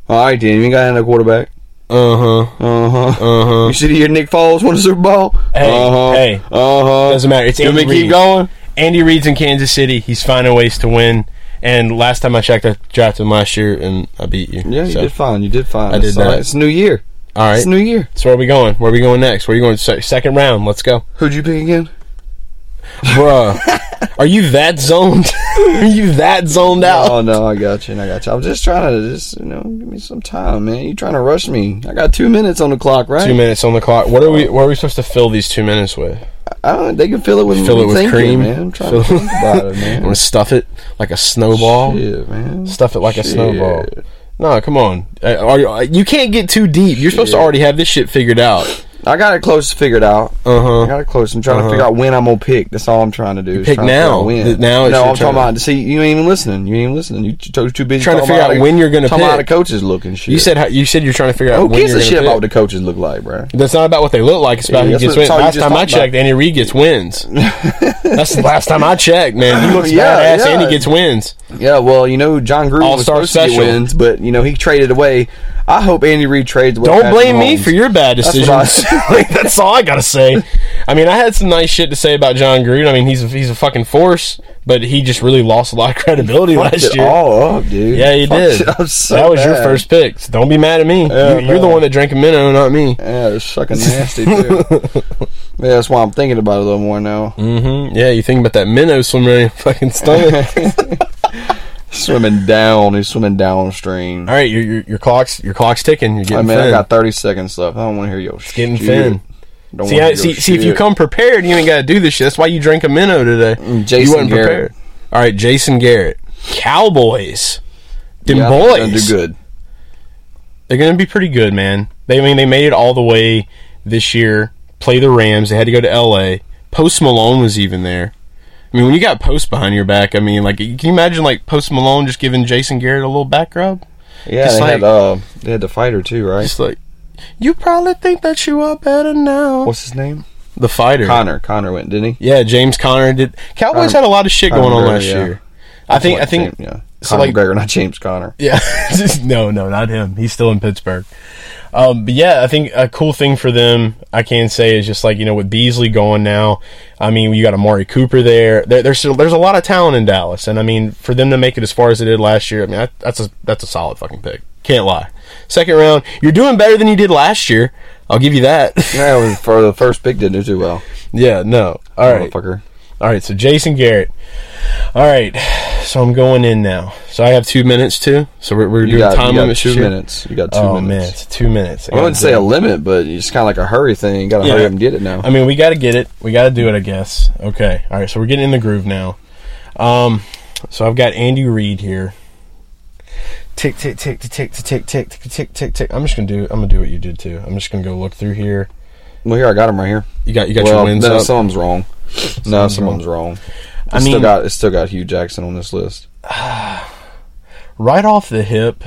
All right, then. You ain't got no quarterback. Uh huh. Uh huh. Uh huh. You see the year Nick Foles won the Super Bowl? Hey, uh-huh. hey. Uh huh. Doesn't matter. It's You want Andy me to keep going? Andy Reid's in Kansas City. He's finding ways to win. And last time I checked, I drafted him last year, and I beat you. Yeah, you So, did fine. You did fine. I did It's that. It's new year. All right. It's new year. So where are we going? Where are we going next? Where are you going? Se- Second round. Let's go, Who'd you pick again? bruh. are you that zoned? are you that zoned out? Oh no, I got you. and I got you. I was just trying to just you know give me some time, man. You trying to rush me? I got two minutes on the clock, right? Two minutes on the clock. What are we? What are we supposed to fill these two minutes with? I don't. They can fill it with Fill it with thinking, cream. man. I'm trying Fill- to think about it, I'm gonna stuff it like a snowball. Shit, man. Stuff it like a snowball. No, come on. Uh, are you, uh, you can't get too deep. You're supposed to already have this shit figured out. I got it close figured out. Uh I got it close. I'm trying Uh-huh. to figure out when I'm gonna pick. That's all I'm trying to do. is pick now. When. Now it's no, I'm talking about. See, you ain't even listening. You ain't even listening. You too, too busy Trying to figure out how when you're gonna talking about pick. the coaches looking. Shit. You said how, you said you're trying to figure out who gives a shit about what the coaches look like, bro? That's not about what they look like. It's about Yeah, who gets wins. you Last time I checked, Andy Reid gets wins. that's the last time I checked, man. He looks Yeah, badass yeah. and he gets wins. Yeah, well, you know, Jon Gruden was supposed to get wins, but you know he traded away. I hope Andy Reid trades away. Don't blame me for your bad That's what I decisions. Like, that's all I gotta say. I mean, I had some nice shit to say about Jon Gruden. I mean, he's a, he's a fucking force, but he just really lost a lot of credibility Fucked last it year. all up, dude. Yeah, he Fucked did. so that was your first pick. So don't be mad at me. Yeah, you, you're the one that drank a minnow, not me. Yeah, it's fucking nasty too. yeah, that's why I'm thinking about it a little more now. hmm Yeah, you think about that minnow swimming in your fucking stomach. Swimming down, he's swimming downstream. all right, your, your your clock's your clock's ticking. You're getting. I mean, I got 30 seconds left. I don't want to hear your getting shit. thin. Don't See, I, see, your see, if you come prepared, you ain't got to do this shit. That's why you drank a minnow today. Mm, Jason you wasn't Garrett. prepared. All right, Jason Garrett, Cowboys, them Yeah, they're boys. gonna do good. They're gonna be pretty good, man. They I mean they made it all the way this year. Play the Rams. They had to go to L.A. Post Malone was even there. I mean, when you got Post behind your back, I mean, like, can you imagine like Post Malone just giving Jason Garrett a little back rub? Yeah, Just they like- had uh, they had the fighter too, right? Just like, You probably think that you are better now. What's his name? the fighter? Connor. Connor went, didn't he? Yeah, James Connor did. Cowboys Conor- had a lot of shit Conor going on last yeah. year. I think. I think. James- yeah. so, Conor like- McGregor, not James Connor. Yeah, no, no, not him. He's still in Pittsburgh. Um, but yeah, I think a cool thing for them, I can say, is just like you know with Beasley going now. I mean, you got Amari Cooper there. there there's there's a lot of talent in Dallas, and I mean, for them to make it as far as they did last year, I mean, that, that's a that's a solid fucking pick. Can't lie. Second round, you're doing better than you did last year. I'll give you that. Yeah, for the first pick, didn't do too well. yeah, no. All right. Motherfucker. All right, so Jason Garrett. All right, so I'm going in now. So I have two minutes too. So we're, we're You doing got, time got two year? minutes. You got two oh man, it's two minutes. I wouldn't say a limit, but it's kind of like a hurry thing. You got to Yeah. hurry up and get it now. I mean, we got to get it. We got to do it, I guess. Okay. All right. So we're getting in the groove now. Um, so I've got Andy Reid here. Tick tick tick tick tick tick tick tick tick tick tick. I'm just gonna do. I'm gonna do what you did too. I'm just gonna go look through here. well, here I got him right here. You got you got well, your wins no, up. someone's wrong. No, someone's wrong. It's I still mean- got it's still got Hue Jackson on this list. right off the hip,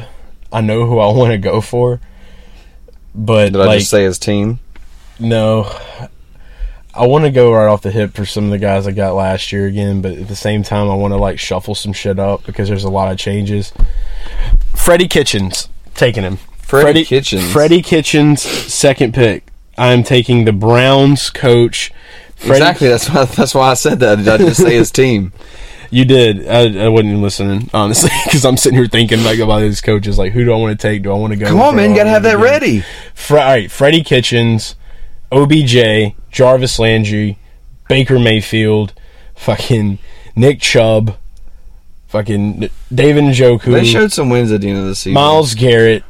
I know who I want to go for. But Did I just say his team? No. I want to go right off the hip for some of the guys I got last year again, but at the same time, I want to like shuffle some shit up because there's a lot of changes. Freddie Kitchens, taking him. Freddie Kitchens? Freddie Kitchens, second pick. I'm taking the Browns coach. Freddie, Exactly. That's why. That's why I said that. Did I just say his team? You did. I, I wasn't even listening, honestly, because I'm sitting here thinking like about these coaches. Like, who do I want to take? Do I want to go? Come on, man. You gotta have that again? ready. Fre- all right, Freddie Kitchens, OBJ, Jarvis Landry, Baker Mayfield, fucking Nick Chubb, fucking David Njoku, They showed some wins at the end of the season. Myles Garrett,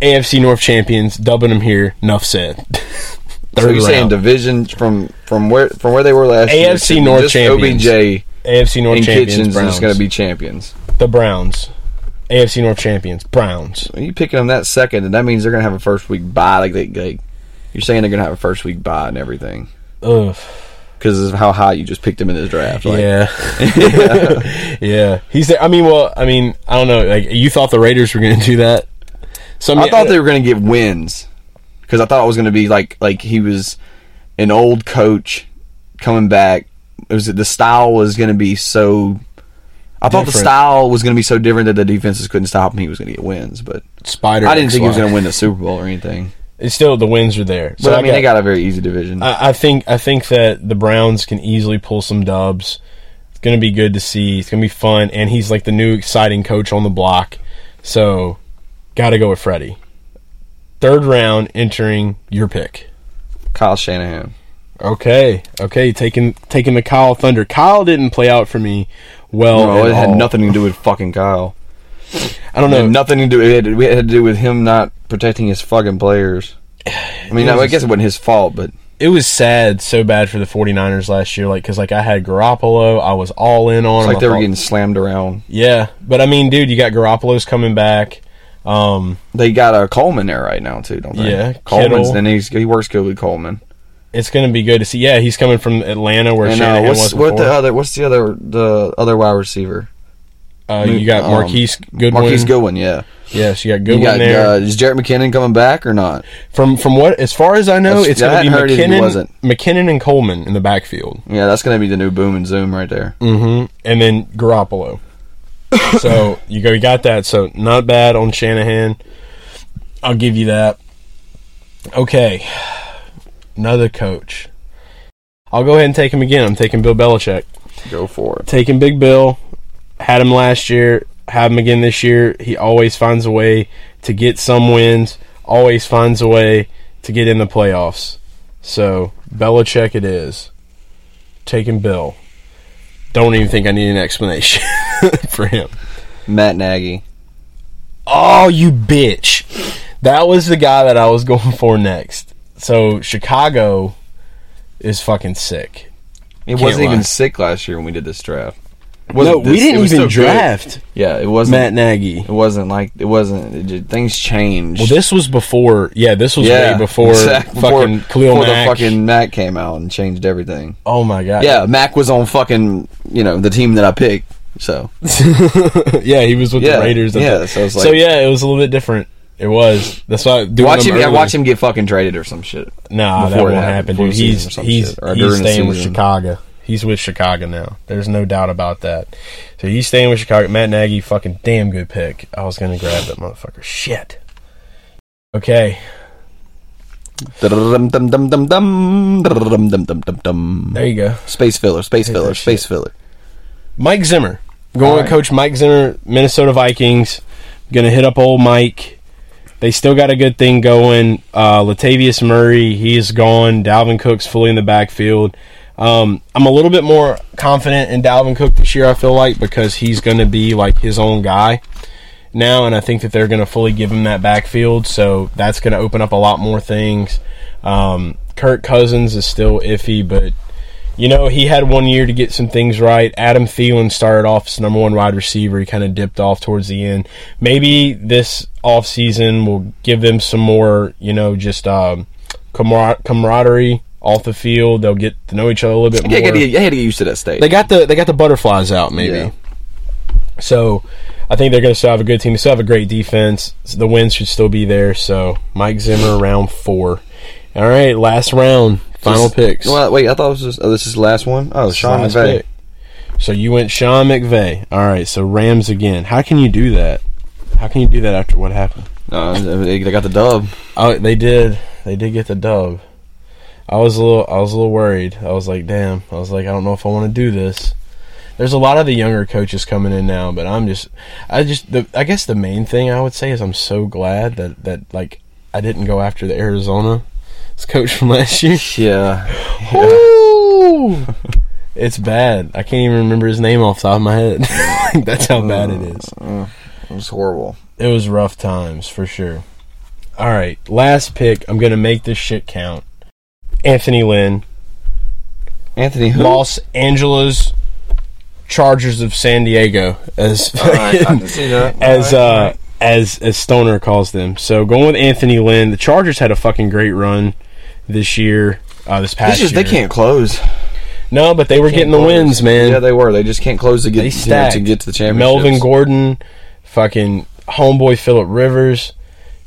AFC North champions, dubbing them here. Enough said. So you're saying division from from where from where they were last year? AFC to North champions. OBJ AFC North champions, Kitchens Browns. just going to be champions. the Browns. AFC North champions, Browns. Are you picking them that second, and that means they're going to have a first week bye. Like they, they you're saying they're going to have a first week bye and everything Ugh. because of how high you just picked them in this draft. Like, yeah, yeah. He's there. I mean, well, I mean, I don't know. Like, you thought the Raiders were going to do that? So I thought uh, they were going to get wins because I thought it was going to be like like he was an old coach coming back. It was the style was going to be so. I thought the style was going to be so different that the defenses couldn't stop him. He was going to get wins, but Spider. I didn't think he was going to win the Super Bowl or anything. It's still the wins are there. But I mean, they got a very easy division. I, I think I think that the Browns can easily pull some dubs. It's going to be good to see. It's going to be fun, and he's like the new exciting coach on the block. So, got to go with Freddie. Third round, entering your pick. Kyle Shanahan. Okay, okay, taking taking the Kyle Thunder. Kyle didn't play out for me well. No, it had nothing to do with fucking Kyle. I don't know. nothing to do. It had, it had to do with him not protecting his fucking players. I mean, I guess it wasn't his fault, but it was sad, so bad for the 49ers last year. Like, cause like I had Garoppolo, I was all in on. it's like they were getting slammed around. Yeah, but I mean, dude, you got Garoppolo's coming back. Um, They got a Coleman there right now too, don't they? Yeah, Coleman's Kittle. and he's he works good with Coleman. it's going to be good to see. Yeah, he's coming from Atlanta, where And uh, Shanahan what's was what the other? What's the other? The other wide receiver? uh, you got um, Marquise Goodwin. Marquise Goodwin. Yeah. Yes, you got You Goodwin got there. uh, is Jarrett McKinnon coming back or not? from from what, as far as I know, That's- it's going to be McKinnon. McKinnon and Coleman in the backfield. Yeah, that's going to be the new boom and zoom right there. Mm-hmm. and then Garoppolo. So you go, you got that. So not bad on Shanahan. I'll give you that. Okay, another coach. I'll go ahead and take him again. I'm taking Bill Belichick. Go for it. Taking Big Bill. Had him last year. Have him again this year. He always finds a way to get some wins. Always finds a way to get in the playoffs. So Belichick it is. Taking Bill. Don't even think I need an explanation for him. Matt Nagy. Oh, you bitch. That was the guy that I was going for next. So Chicago is fucking sick. It Can't wasn't lie. even sick last year when we did this draft. No, we didn't even still good. draft Yeah, it wasn't. Matt Nagy. It wasn't like it wasn't. It just, things changed. Well, this was before. Yeah, this was yeah, way before exact- fucking Khalil before Mack. the fucking Mack came out and changed everything. oh my god. Yeah, Mack was on fucking you know the team that I picked. So yeah, he was with Yeah, the Raiders. yeah, so it's so like- yeah, it was a little bit different. It was. That's why doing Watch him. Yeah, watch him get fucking traded or some shit. Nah, that won't happen, dude. the He's he's he's staying with. Chicago. He's with Chicago now. There's no doubt about that. So he's staying with Chicago. Matt Nagy, fucking damn good pick. I was gonna grab that motherfucker. Shit. Okay. There you go. Space filler. Space filler. Space filler. Mike Zimmer. Going right. coach Mike Zimmer, Minnesota Vikings. Going to hit up old Mike. They still got a good thing going. Uh, Latavius Murray, he's gone. Dalvin Cook's fully in the backfield. Um, I'm a little bit more confident in Dalvin Cook this year. I feel like because he's going to be like his own guy now, and I think that they're going to fully give him that backfield. So that's going to open up a lot more things. Um, Kirk Cousins is still iffy, but you know, he had one year to get some things right. Adam Thielen started off as number one wide receiver. He kind of dipped off towards the end. Maybe this offseason will give them some more, you know, just um, camar- camaraderie off the field. They'll get to know each other a little bit Yeah, more. I had to get used to that state. They got the they got the butterflies out, maybe. Yeah. So I think they're going to still have a good team. They still have a great defense. The wins should still be there. So Mike Zimmer, round four. All right, last round, final picks. Well, wait, I thought was just, oh, this is the last one. Oh, Sean McVay. pick. So you went Sean McVay. All right, so Rams again. How can you do that? How can you do that after what happened? Uh, they they got the dub. Oh, they did. They did get the dub. I was a little. I was a little worried. I was like, damn. I was like, I don't know if I want to do this. There's a lot of the younger coaches coming in now, but I'm just. I just. The, I guess the main thing I would say is I'm so glad that that like I didn't go after the Arizona coach from last year. Yeah. Woo! it's bad. I can't even remember his name off the top of my head. That's how bad it is. Uh, uh, it was horrible. It was rough times for sure. All right, last pick. I'm gonna make this shit count. Anthony Lynn, Anthony who? Los Angeles Chargers of San Diego, as Alright, I can see that. as Alright, uh as as Stoner calls them. So going with Anthony Lynn. The Chargers had a fucking great run this year. Uh, this past just year. they can't close. No, but they were Can't getting the close. wins, man. Yeah, they were. They just can't close to get you know, to get to the championship. Melvin Gordon, fucking homeboy Philip Rivers.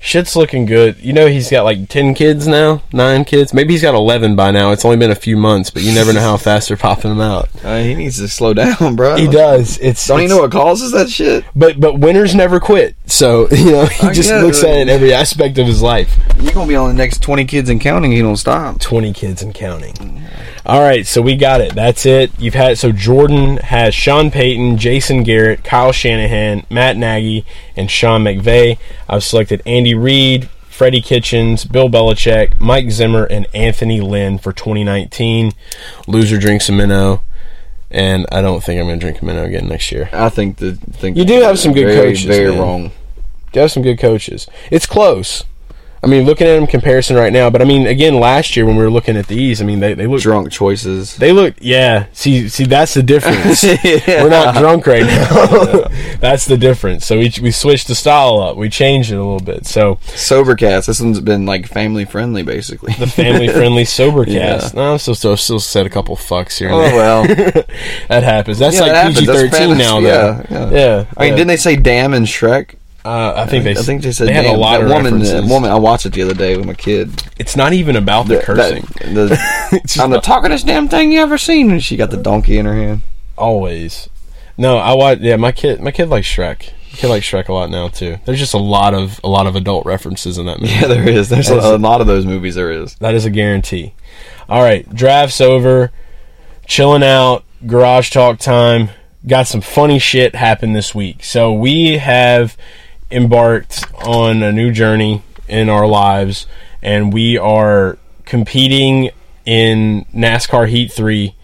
Shit's looking good. You know he's got like ten kids now, nine kids. Maybe he's got eleven by now. It's only been a few months, but you never know how fast they're popping them out. Uh, he needs to slow down, bro. He does. It's Don't you know what causes that shit? But but winners never quit. So you know he I just looks at it in every aspect of his life. You're gonna be on the next twenty kids and counting. You don't stop. 20 kids and counting. All right, so we got it. That's it. You've had so Jordan has Sean Payton, Jason Garrett, Kyle Shanahan, Matt Nagy, and Sean McVay. I've selected Andy Reid, Freddie Kitchens, Bill Belichick, Mike Zimmer, and Anthony Lynn for 2019. Loser drinks a minnow, and I don't think I'm going to drink a minnow again next year. I think the think You do have some good very, coaches, Very man. wrong. They have some good coaches. It's close. I mean, looking at them comparison right now, but I mean, again, last year when we were looking at these, I mean, they they look Drunk choices. They look, yeah. See, see, that's the difference. We're not drunk right now. that's the difference. So we we switched the style up. We changed it a little bit. So Sober cast. This one's been like family friendly, basically. the family friendly sober Yeah. cast. No, I'm still still still said a couple fucks here. And oh there. well. that happens. That's Yeah, like that. PG thirteen now. Yeah, Though. yeah. yeah. I mean, didn't they say "damn" in Shrek? Uh, I think they. I think they said they had a lot that of woman. References. woman. I watched it the other day with my kid. It's not even about the That- cursing. the- It's just I'm the talkingest damn thing you ever seen. And she got the donkey in her hand. always. No, I watch. Yeah, my kid. My kid likes Shrek. My kid likes Shrek a lot now too. There's just a lot of a lot of adult references in that movie. Yeah, there is. There's a, a lot of those movies. There is. That is a guarantee. All right, drafts over, chilling out, garage talk time. Got some funny shit happen this week. So we have embarked on a new journey in our lives, and we are competing in NASCAR Heat Three.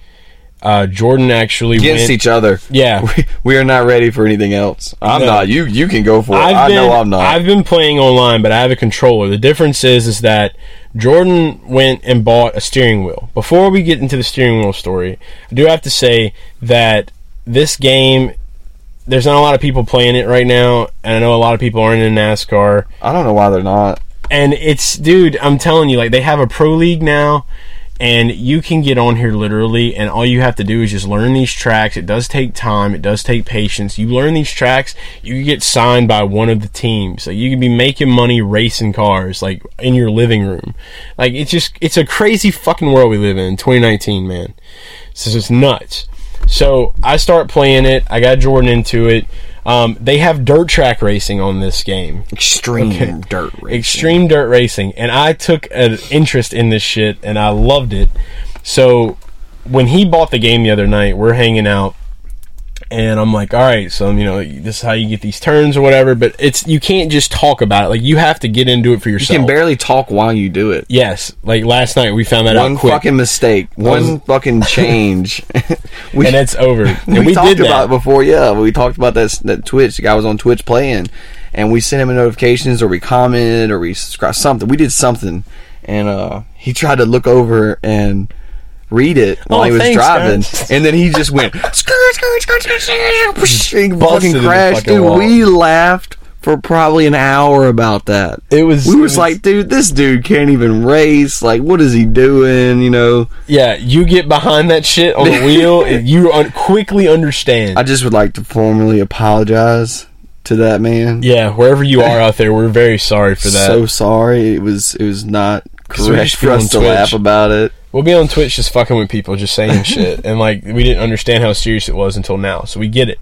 Uh, Jordan actually Against went. each other. yeah, We, we are not ready for anything else. I'm No. not. You you can go for it. I've I been, know I'm not. I've been playing online, but I have a controller. The difference is, is that Jordan went and bought a steering wheel. Before we get into the steering wheel story, I do have to say that this game, there's not a lot of people playing it right now, and I know a lot of people aren't in NASCAR. I don't know why they're not. And it's, dude, I'm telling you, like they have a pro league now, and you can get on here literally and all you have to do is just learn these tracks. It does take time. It does take patience. You learn these tracks you can get signed by one of the teams. Like you can be making money racing cars like in your living room. Like it's just it's a crazy fucking world we live in 2019 man. So it's nuts so i start playing it. I got jordan into it. Um, they have dirt track racing on this game. Extreme Okay. dirt racing. extreme dirt racing. And i took an interest in this shit and i loved it. So when he bought the game the other night we're hanging out and i'm like all right so you know this is how you get these turns or whatever but it's you can't just talk about it like you have to get into it for yourself. You can barely talk while you do it. yes like last night we found that One out quick fucking mistake, one fucking change, we, and it's over and we, we, talked did about it before. Yeah, we talked about that. That Twitch the guy was on Twitch playing, and we sent him a notifications, or we commented, or we subscribed something. We did something, and uh, he tried to look over and read it while Oh, he was thanks, driving, guys. and then he just went skirt, skirt, skirt, skirt, skirt, fucking in crashed. Dude, wall. we laughed for probably an hour about that. it was We it was like, dude, this dude can't even race. Like, what is he doing? You know. yeah you get behind that shit on the wheel and you un- quickly understand I just would like to formally apologize to that man. yeah wherever you are out there we're very sorry for that So sorry. It was it was not correct for us to Twitch. laugh about it. We'll be on Twitch just fucking with people, just saying shit, and like we didn't understand how serious it was until now, so we get it.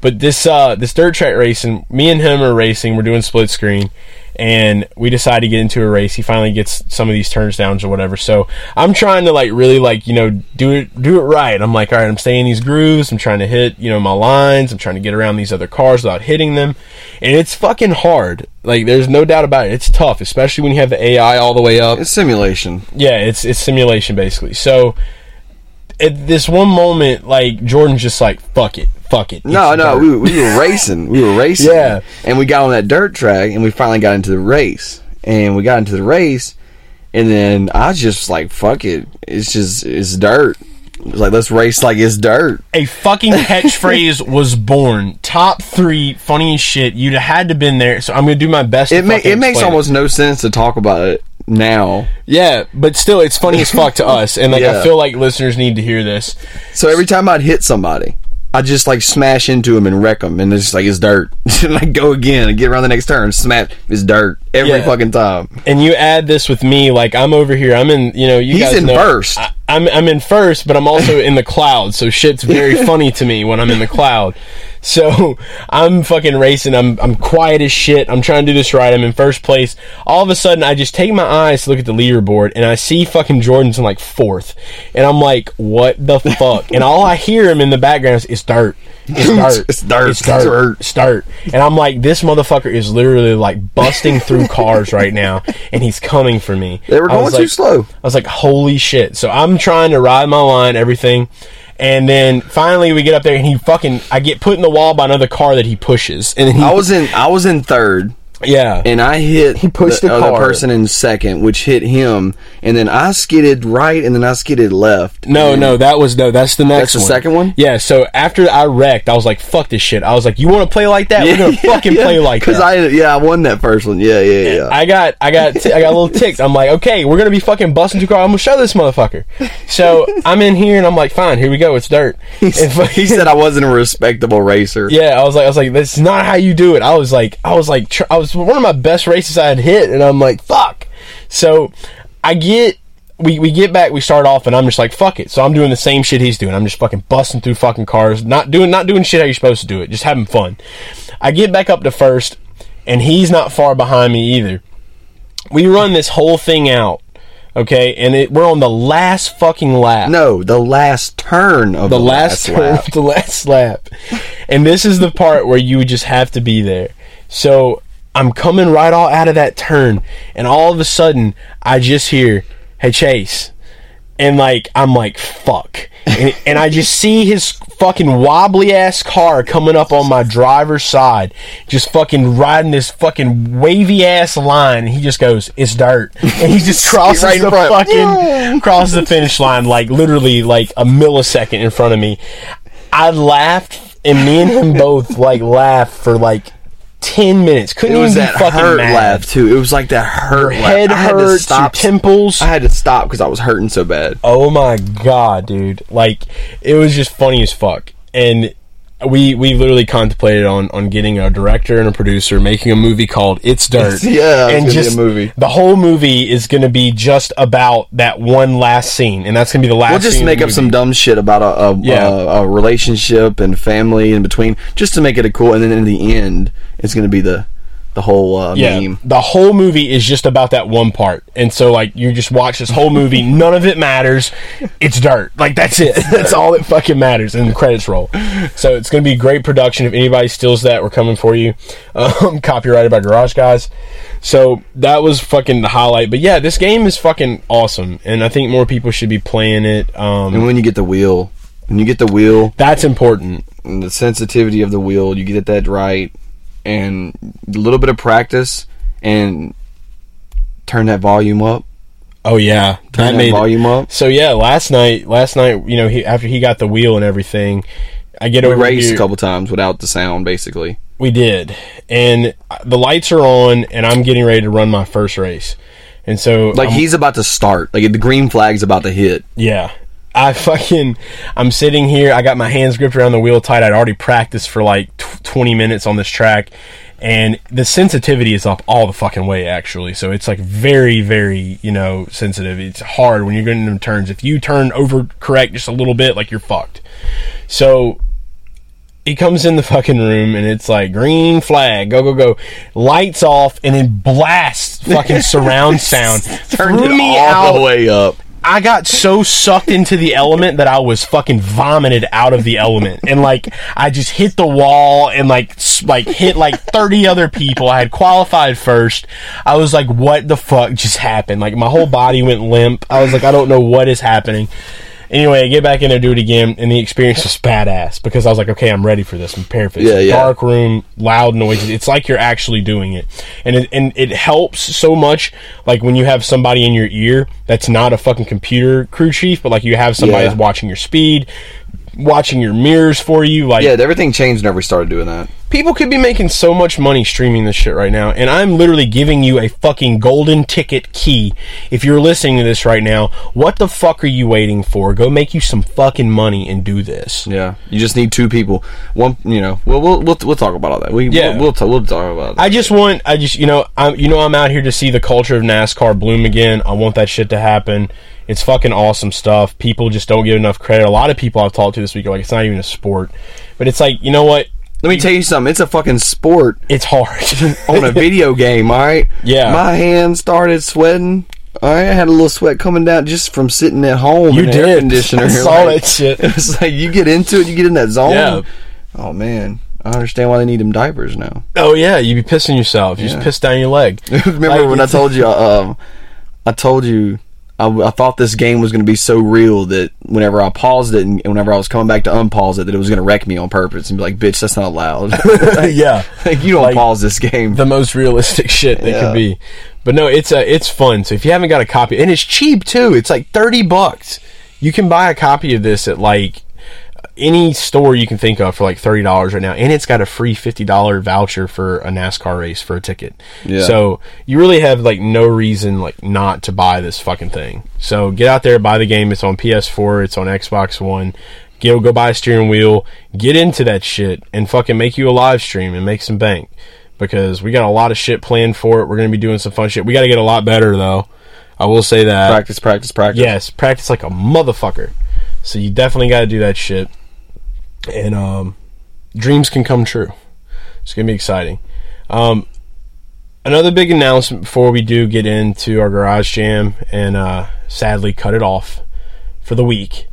But this uh this dirt track racing, me and him are racing. We're doing split screen, and we decide to get into a race. He finally gets some of these turns downs or whatever. So I'm trying to like really like you know do it do it right. I'm like all right, I'm staying in these grooves. I'm trying to hit you know my lines. I'm trying to get around these other cars without hitting them, and it's fucking hard. Like there's no doubt about it. It's tough, especially when you have the AI all the way up. It's simulation. Yeah, it's it's simulation basically. So at this one moment, like Jordan's just like, "Fuck it, fuck it." No, no, dirt." we, we were racing. We were racing. Yeah. And we got on that dirt track and we finally got into the race. And we got into the race and then I was just like, fuck it. It's just it's dirt. It like let's race like it's dirt. a fucking catchphrase was born. Top three funniest shit. You'd have had to been there. So I'm gonna do my best. It to ma- it makes almost no sense to talk about it now. yeah, but still, it's funny as fuck to us, and like Yeah. I feel like listeners need to hear this. So every time I'd hit somebody, I'd just like smash into them and wreck them, and it's just like it's dirt. and I go again and get around the next turn, smash, it's dirt every Yeah. fucking time. And you add this with me, like I'm over here. I'm in, you know, you He's guys in know, first. I, I'm I'm in first, but I'm also in the cloud. So shit's very funny to me when I'm in the cloud. So I'm fucking racing. I'm I'm quiet as shit. I'm trying to do this right. I'm in first place. All of a sudden, I just take my eyes to look at the leaderboard, and I see fucking Jordan's in like fourth, and I'm like, what the fuck? and all I hear him in the background is, "It's dirt." It's dirt. It's dirt. It's dirt. Dirt. It's. And I'm like, this motherfucker is literally like busting through cars right now, and he's coming for me. They were going too like- slow. I was like, holy shit. So I'm trying to ride my line, everything. And then finally we get up there and he fucking, I get put in the wall by another car that he pushes. And he, I was in I was in third, yeah. and I hit He pushed the the other car. person in second, which hit him, and then I skidded right, and then I skidded left. No, no, that was no. That's the next. That's the one. second one? Yeah. So after I wrecked, I was like, "Fuck this shit." I was like, "You want to play like that? We're gonna fucking play like that." Because I yeah I won that first one. Yeah, yeah, yeah. I got, I got, t- I got a little ticked. I'm like, okay, we're gonna be fucking busting through cars. I'm gonna show this motherfucker. So I'm in here and I'm like, fine, here we go. It's dirt. Fucking- he said I wasn't a respectable racer. Yeah, I was like, I was like, that's not how you do it. I was like, I was like, tr- I was one of my best races I had hit, and I'm like, fuck. So I get, we we get back, we start off, and I'm just like, fuck it. So I'm doing the same shit he's doing. I'm just fucking busting through fucking cars, not doing not doing shit how you're supposed to do it, just having fun. I get back up to first, and he's not far behind me either. We run this whole thing out. Okay, and it, we're on the last fucking lap No, the last turn of the the, last last, lap. the last lap. And this is the part where you just have to be there. So I'm coming right all out of that turn, and all of a sudden I just hear, "Hey Chase," and like I'm like, "Fuck," and, and I just see his fucking wobbly ass car coming up on my driver's side, just fucking riding this fucking wavy ass line, and he just goes, "It's dirt," and he just crosses right the front. fucking crosses the finish line like literally like a millisecond in front of me. I laughed, and me and him both like laughed for like ten minutes. Couldn't It was even that be fucking hurt mad. laugh too. It was like that hurt Your laugh. head I had to hurts, stop. your temples. I had to stop because I was hurting so bad. Oh my god, dude! Like it was just funny as fuck, and we we literally contemplated on on getting a director and a producer making a movie called It's Dirt. Yeah, it's and just a movie. The whole movie is going to be just about that one last scene, and that's going to be the last. We'll just make up some dumb shit about a a, Yeah. a a relationship and family in between, just to make it a cool. And then in the end, it's going to be the the whole uh, Yeah, meme. the whole movie is just about that one part, and so like you just watch this whole movie, none of it matters. It's dirt, like that's it. That's all that fucking matters, and the credits roll. So it's gonna be great production. If anybody steals that, we're coming for you. Um, copyrighted by Garage Guys. So that was fucking the highlight. But yeah, this game is fucking awesome, and I think more people should be playing it. Um, And when you get the wheel, when you get the wheel that's important. and the sensitivity of the wheel, you get that right, and a little bit of practice, and turn that volume up. Oh yeah, Turn that, made volume up. So yeah, last night, last night, you know, he, after he got the wheel and everything, I get We over raced here. a couple times without the sound, basically. We did, and the lights are on, and I'm getting ready to run my first race, and so Like I'm- he's about to start. Like the green flag's about to hit. yeah. I fucking, I'm sitting here. I got my hands gripped around the wheel tight. I'd already practiced for like tw 20 minutes on this track, and the sensitivity is up all the fucking way actually. So it's like very, very, you know, sensitive. It's hard when you're getting them turns. If you turn over correct just a little bit, like you're fucked. So he comes in the fucking room and it's like green flag, go go go, lights off, and then blasts fucking surround sound. Turned Threw it me all the way up. I got so sucked into the element that I was fucking vomited out of the element, and like I just hit the wall and like like hit like thirty other people. I had qualified first. I was like, "What the fuck just happened?" Like my whole body went limp. I was like, "I don't know what is happening." Anyway, I get back in there, do it again, and the experience was badass because I was like, "Okay, I'm ready for this. I'm prepared for this." Yeah, yeah. Dark room, loud noises. It's like you're actually doing it, and it, and it helps so much. Like when you have somebody in your ear that's not a fucking computer crew chief, but like you have somebody Yeah. that's watching your speed, watching your mirrors for you. Like Yeah, everything changed whenever we started doing that. People could be making so much money streaming this shit right now, and I'm literally giving you a fucking golden ticket key. If you're listening to this right now, what the fuck are you waiting for? Go make you some fucking money and do this. Yeah, you just need two people. One, you know, we'll we'll we'll, we'll talk about all that. We Yeah. we'll we'll, ta- we'll talk about that. I just want, I just, you know, I'm, you know, I'm out here to see the culture of NASCAR bloom again. I want that shit to happen. It's fucking awesome stuff. People just don't get enough credit. A lot of people I've talked to this week are like, it's not even a sport, but it's like, you know what? Let me tell you something. It's a fucking sport It's hard. on a video game. All right. Yeah. My hands started sweating. All right, I had a little sweat coming down just from sitting at home. You in the air did. conditioner. I saw Like, that shit. It's like you get into it, you get in that zone. Yeah. Oh man, I understand why they need them diapers now. oh yeah, you'd be pissing yourself. You Yeah. just piss down your leg. Remember Like, when I told you? Um, I told you. I, I thought this game was going to be so real that whenever I paused it and whenever I was coming back to unpause it, that it was going to wreck me on purpose and be like, "Bitch, that's not allowed." yeah. like, you don't Like, pause this game. the most realistic shit that Yeah. could be. But no, it's uh, it's fun. So if you haven't got a copy, and it's cheap too. It's like thirty bucks. You can buy a copy of this at like any store you can think of for like thirty dollars right now, and it's got a free fifty dollar voucher for a NASCAR race for a ticket. Yeah. So you really have like no reason like not to buy this fucking thing. So get out there, buy the game. It's on PS4. It's on Xbox One. Go go buy a steering wheel. Get into that shit and fucking make you a live stream and make some bank because we got a lot of shit planned for it. We're gonna be doing some fun shit. We got to get a lot better though. I will say that. practice, practice, practice. Yes, practice like a motherfucker. So you definitely got to do that shit. And um, dreams can come true. It's gonna be exciting. Um, another big announcement before we do get into our garage jam and uh, sadly cut it off for the week.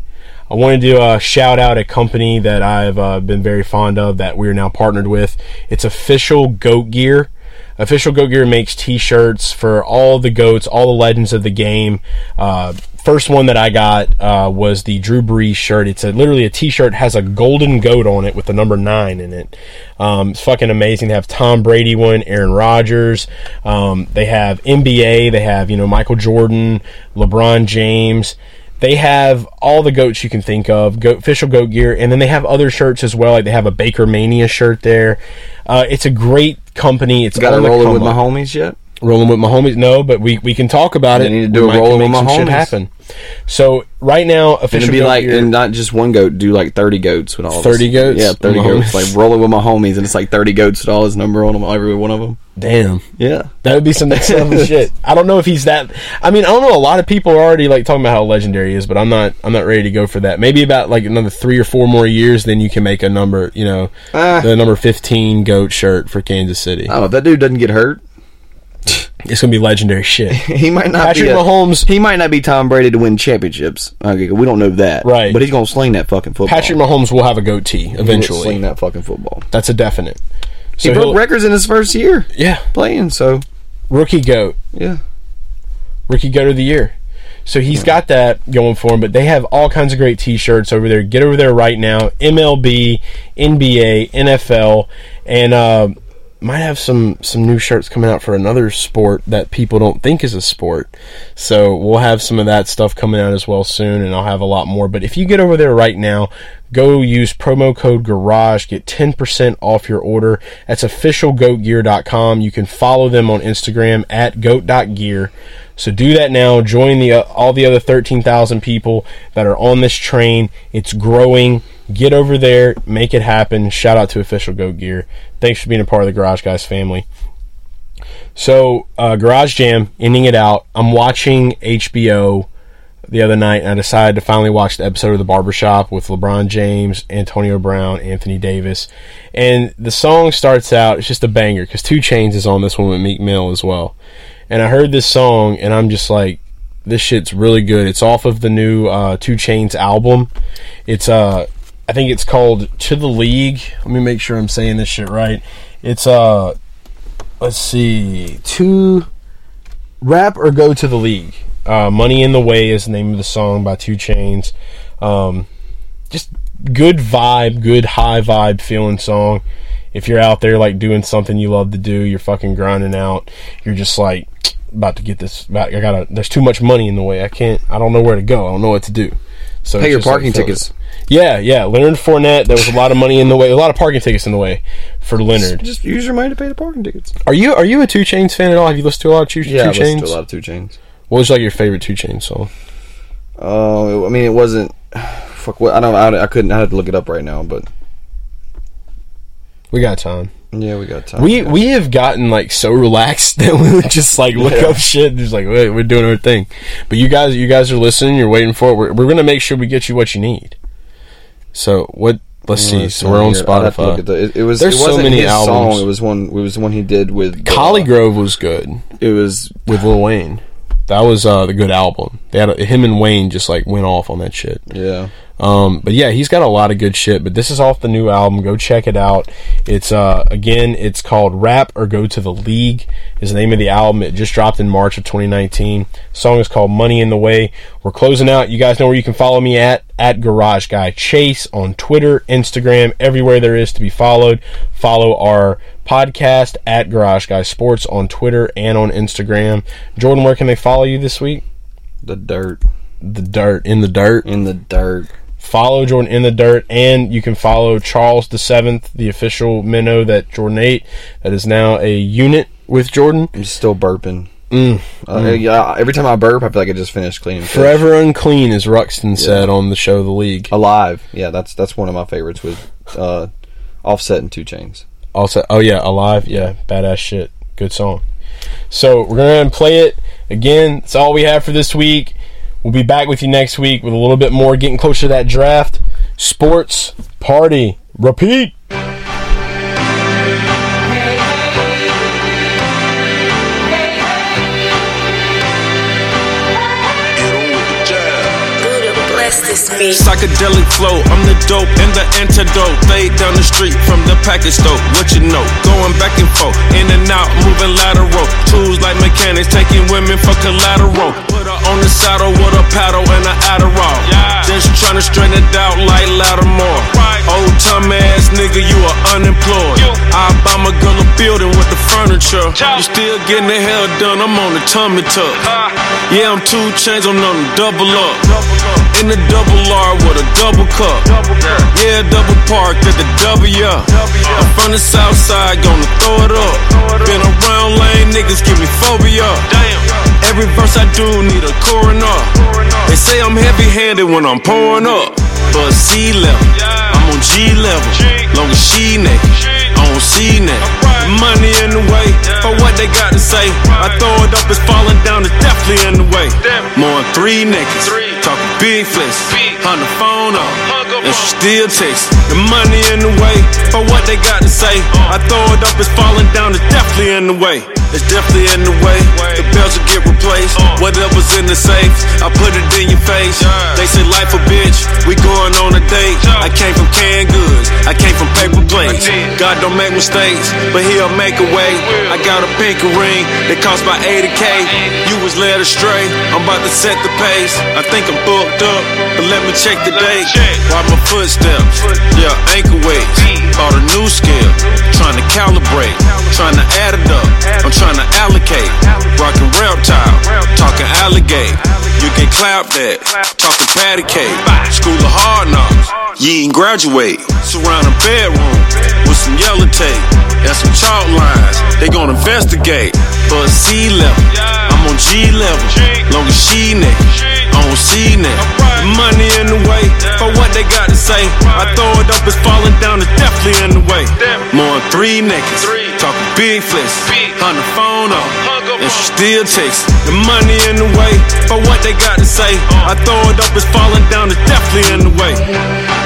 I wanted to uh, shout out a company that I've uh, been very fond of that we're now partnered with. It's official Goat Gear. Official Goat Gear makes T-shirts for all the goats, all the legends of the game. Uh, first one that I got uh, was the Drew Brees shirt. It's a, literally a T-shirt has a golden goat on it with the number nine in it. Um, it's fucking amazing. They have Tom Brady one, Aaron Rodgers. Um, they have NBA. They have you know Michael Jordan, LeBron James. They have all the goats you can think of, goat, official goat gear, and then they have other shirts as well. Like they have a Baker Mania shirt there. Uh, it's a great company. It's Got to on the roll it with my homies yet? Rolling with my homies. No, but we, we can talk about it. need to We do a might rolling with my homies. happen. So right now, And official it'd be like, gear- and not just one goat, do like 30 goats with all 30 this. goats? Yeah, 30 My goats. Like rolling with my homies, and it's like 30 goats with all his number on them, every one of them. damn. Yeah. That would be some next level shit. I don't know if he's that. I mean, I don't know. A lot of people are already like talking about how legendary he is, but I'm not. I'm not ready to go for that. Maybe about like another three or four more years, then you can make a number. You know, Ah. the number 15 goat shirt for Kansas City. Oh, if that dude doesn't get hurt, It's gonna be legendary shit. he might not Patrick be a- Mahomes. He might not be Tom Brady to win championships. Okay, we don't know that. Right. But he's going to sling that fucking football. Patrick Mahomes will have a goatee He eventually. sling that fucking football. That's a definite. He So broke he'll- records in his first year yeah, playing, so rookie goat. yeah. rookie goat of the year. So he's got that going for him, but they have all kinds of great T-shirts over there. Get over there right now. MLB, NBA, NFL, and uh, might have some some new shirts coming out for another sport that people don't think is a sport. So we'll have some of that stuff coming out as well soon, and I'll have a lot more. But if you get over there right now, go use promo code Garage, get ten percent off your order. That's officialgoatgear.com. You can follow them on Instagram at goat.gear. So do that now. Join the uh, all the other 13,000 people that are on this train. It's growing. Get over there, make it happen. Shout out to Official Goat Gear. Thanks for being a part of the Garage Guys family. So, uh, Garage Jam, ending it out. I'm watching HBO the other night, and I decided to finally watch the episode of The Barbershop with LeBron James, Antonio Brown, Anthony Davis. And the song starts out, it's just a banger, because 2 Chainz is on this one with Meek Mill as well. And I heard this song, and I'm just like, this shit's really good. It's off of the new uh, 2 Chainz album. It's, uh, I think it's called To the League. Let me make sure I'm saying this shit right. It's, uh, let's see, to rap or go to the league. Uh, Money in the Way is the name of the song by 2 Chainz. Um, just good vibe, good high vibe feeling song. If you're out there like doing something you love to do, you're fucking grinding out. You're just like about to get this. About, I gotta. There's too much money in the way. I can't. I don't know where to go. I don't know what to do. So Pay your just, like, parking tickets. Yeah, yeah. Leonard Fournette. There was a lot of money in the way. A lot of parking tickets in the way for Leonard. Just use your money to pay the parking tickets. Are you are you a 2 Chainz fan at all? Have you listened to a lot of Two, Yeah, two I listened Chains? to a lot of 2 Chainz. What was like your favorite 2 Chainz song? Uh, I mean, it wasn't. Fuck. What I don't. I, I couldn't. I had to look it up right now, but We got time. Yeah, we got time. We Yeah. we have gotten like so relaxed that we would just like look Yeah. up shit. and Just like wait, we're doing our thing. But you guys, you guys are listening. You're waiting for it. We're, we're gonna make sure we get you what you need. So what? Let's see. So we're on Here, I'd have to look at Spotify. the- It, it was. There's it so many albums. Song. It was one. It was one he did with uh, ColleGrove was good It was. with Lil Wayne. That was uh, the good album. They had a, him and Wayne just like went off on that shit. Yeah. Um, but yeah, he's got a lot of good shit. But this is off the new album. Go check it out. It's uh again, it's called Rap or Go to the League. Is the name of the album. It just dropped in March of 2019. song is called Money in the Way. We're closing out. You guys know where you can follow me at at Garage Guy Chase on Twitter, Instagram, everywhere there is to be followed. Follow our podcast at Garage Guy Sports on Twitter and on Instagram. Jordan, where can they follow you this week? The dirt The dirt in the dirt in the dirt. Follow Jordan in the dirt, and you can follow Charles the Seventh, the official minnow that Jordan ate, that is now a unit with Jordan. I'm still burping. Mm, Uh, yeah. Every time I burp, I feel like I just finished cleaning. fish. Forever unclean, as Ruxin said on the show The League. alive. Yeah, that's that's one of my favorites with uh, Offset and 2 Chainz. Also, oh yeah, alive, yeah, badass shit, good song. So we're gonna play it again. That's all we have for this week. We'll be back with you next week with a little bit more, getting closer to that draft. Sports party, repeat. Psychedelic flow, I'm the dope and the antidote. Laid down the street from the package store. What you know? Going back and forth, in and out, moving lateral. Tools like mechanics, taking women for collateral. On the saddle with a paddle and an Adderall. Just trying to straighten it out like Lattimore. Old time ass nigga, you are unemployed. I buy my girl a building with the furniture. You still getting the hell done, I'm on the tummy tuck. Uh. Yeah, I'm two chains, I'm on the double up. In the double R with a double cup. Yeah, double park at the W. I'm from the south side, gonna throw it up. Every verse I do need a coroner. They say I'm heavy handed when I'm pouring up. But C level, I'm on G level. Long as she naked, on C neck. Money in the way for what they got to say. I throw it up, it's falling down, it's definitely in the way. More than three niggas, talking big flex. On the phone up, and she still texts. The money in the way for what they got to say. I throw it up, it's falling down, it's definitely in the way. It's definitely in the way. The bells will get replaced. Whatever's in the safe, I put it in your face. They say life a bitch, we going on a date. I came from canned goods, I came from paper plates. God don't make mistakes, but he'll make a way. I got a pink ring that cost about 80k. You was led astray, I'm about to set the pace. I think I'm booked up, but let me check the date. Watch my footsteps, yeah, ankle weights. Bought a new scale, trying to calibrate, trying to add it up. I'm trying to allocate, rockin' reptile, talking alligator. You can clap that, talking patty cake. School of hard knocks, you ain't graduate. Surround a bedroom with some yellow tape and some chalk lines. They gon' investigate, but C level, I'm on G level. Long as she naked, on C neck. Money in the way for what they got to say. I throw it up, it's falling down, it's definitely in the way. More than three niggas, talking big flex, on the phone up, and she still texts. The money in the way for what they got to say. Uh. I throw it up, it's falling down, it's definitely in the way.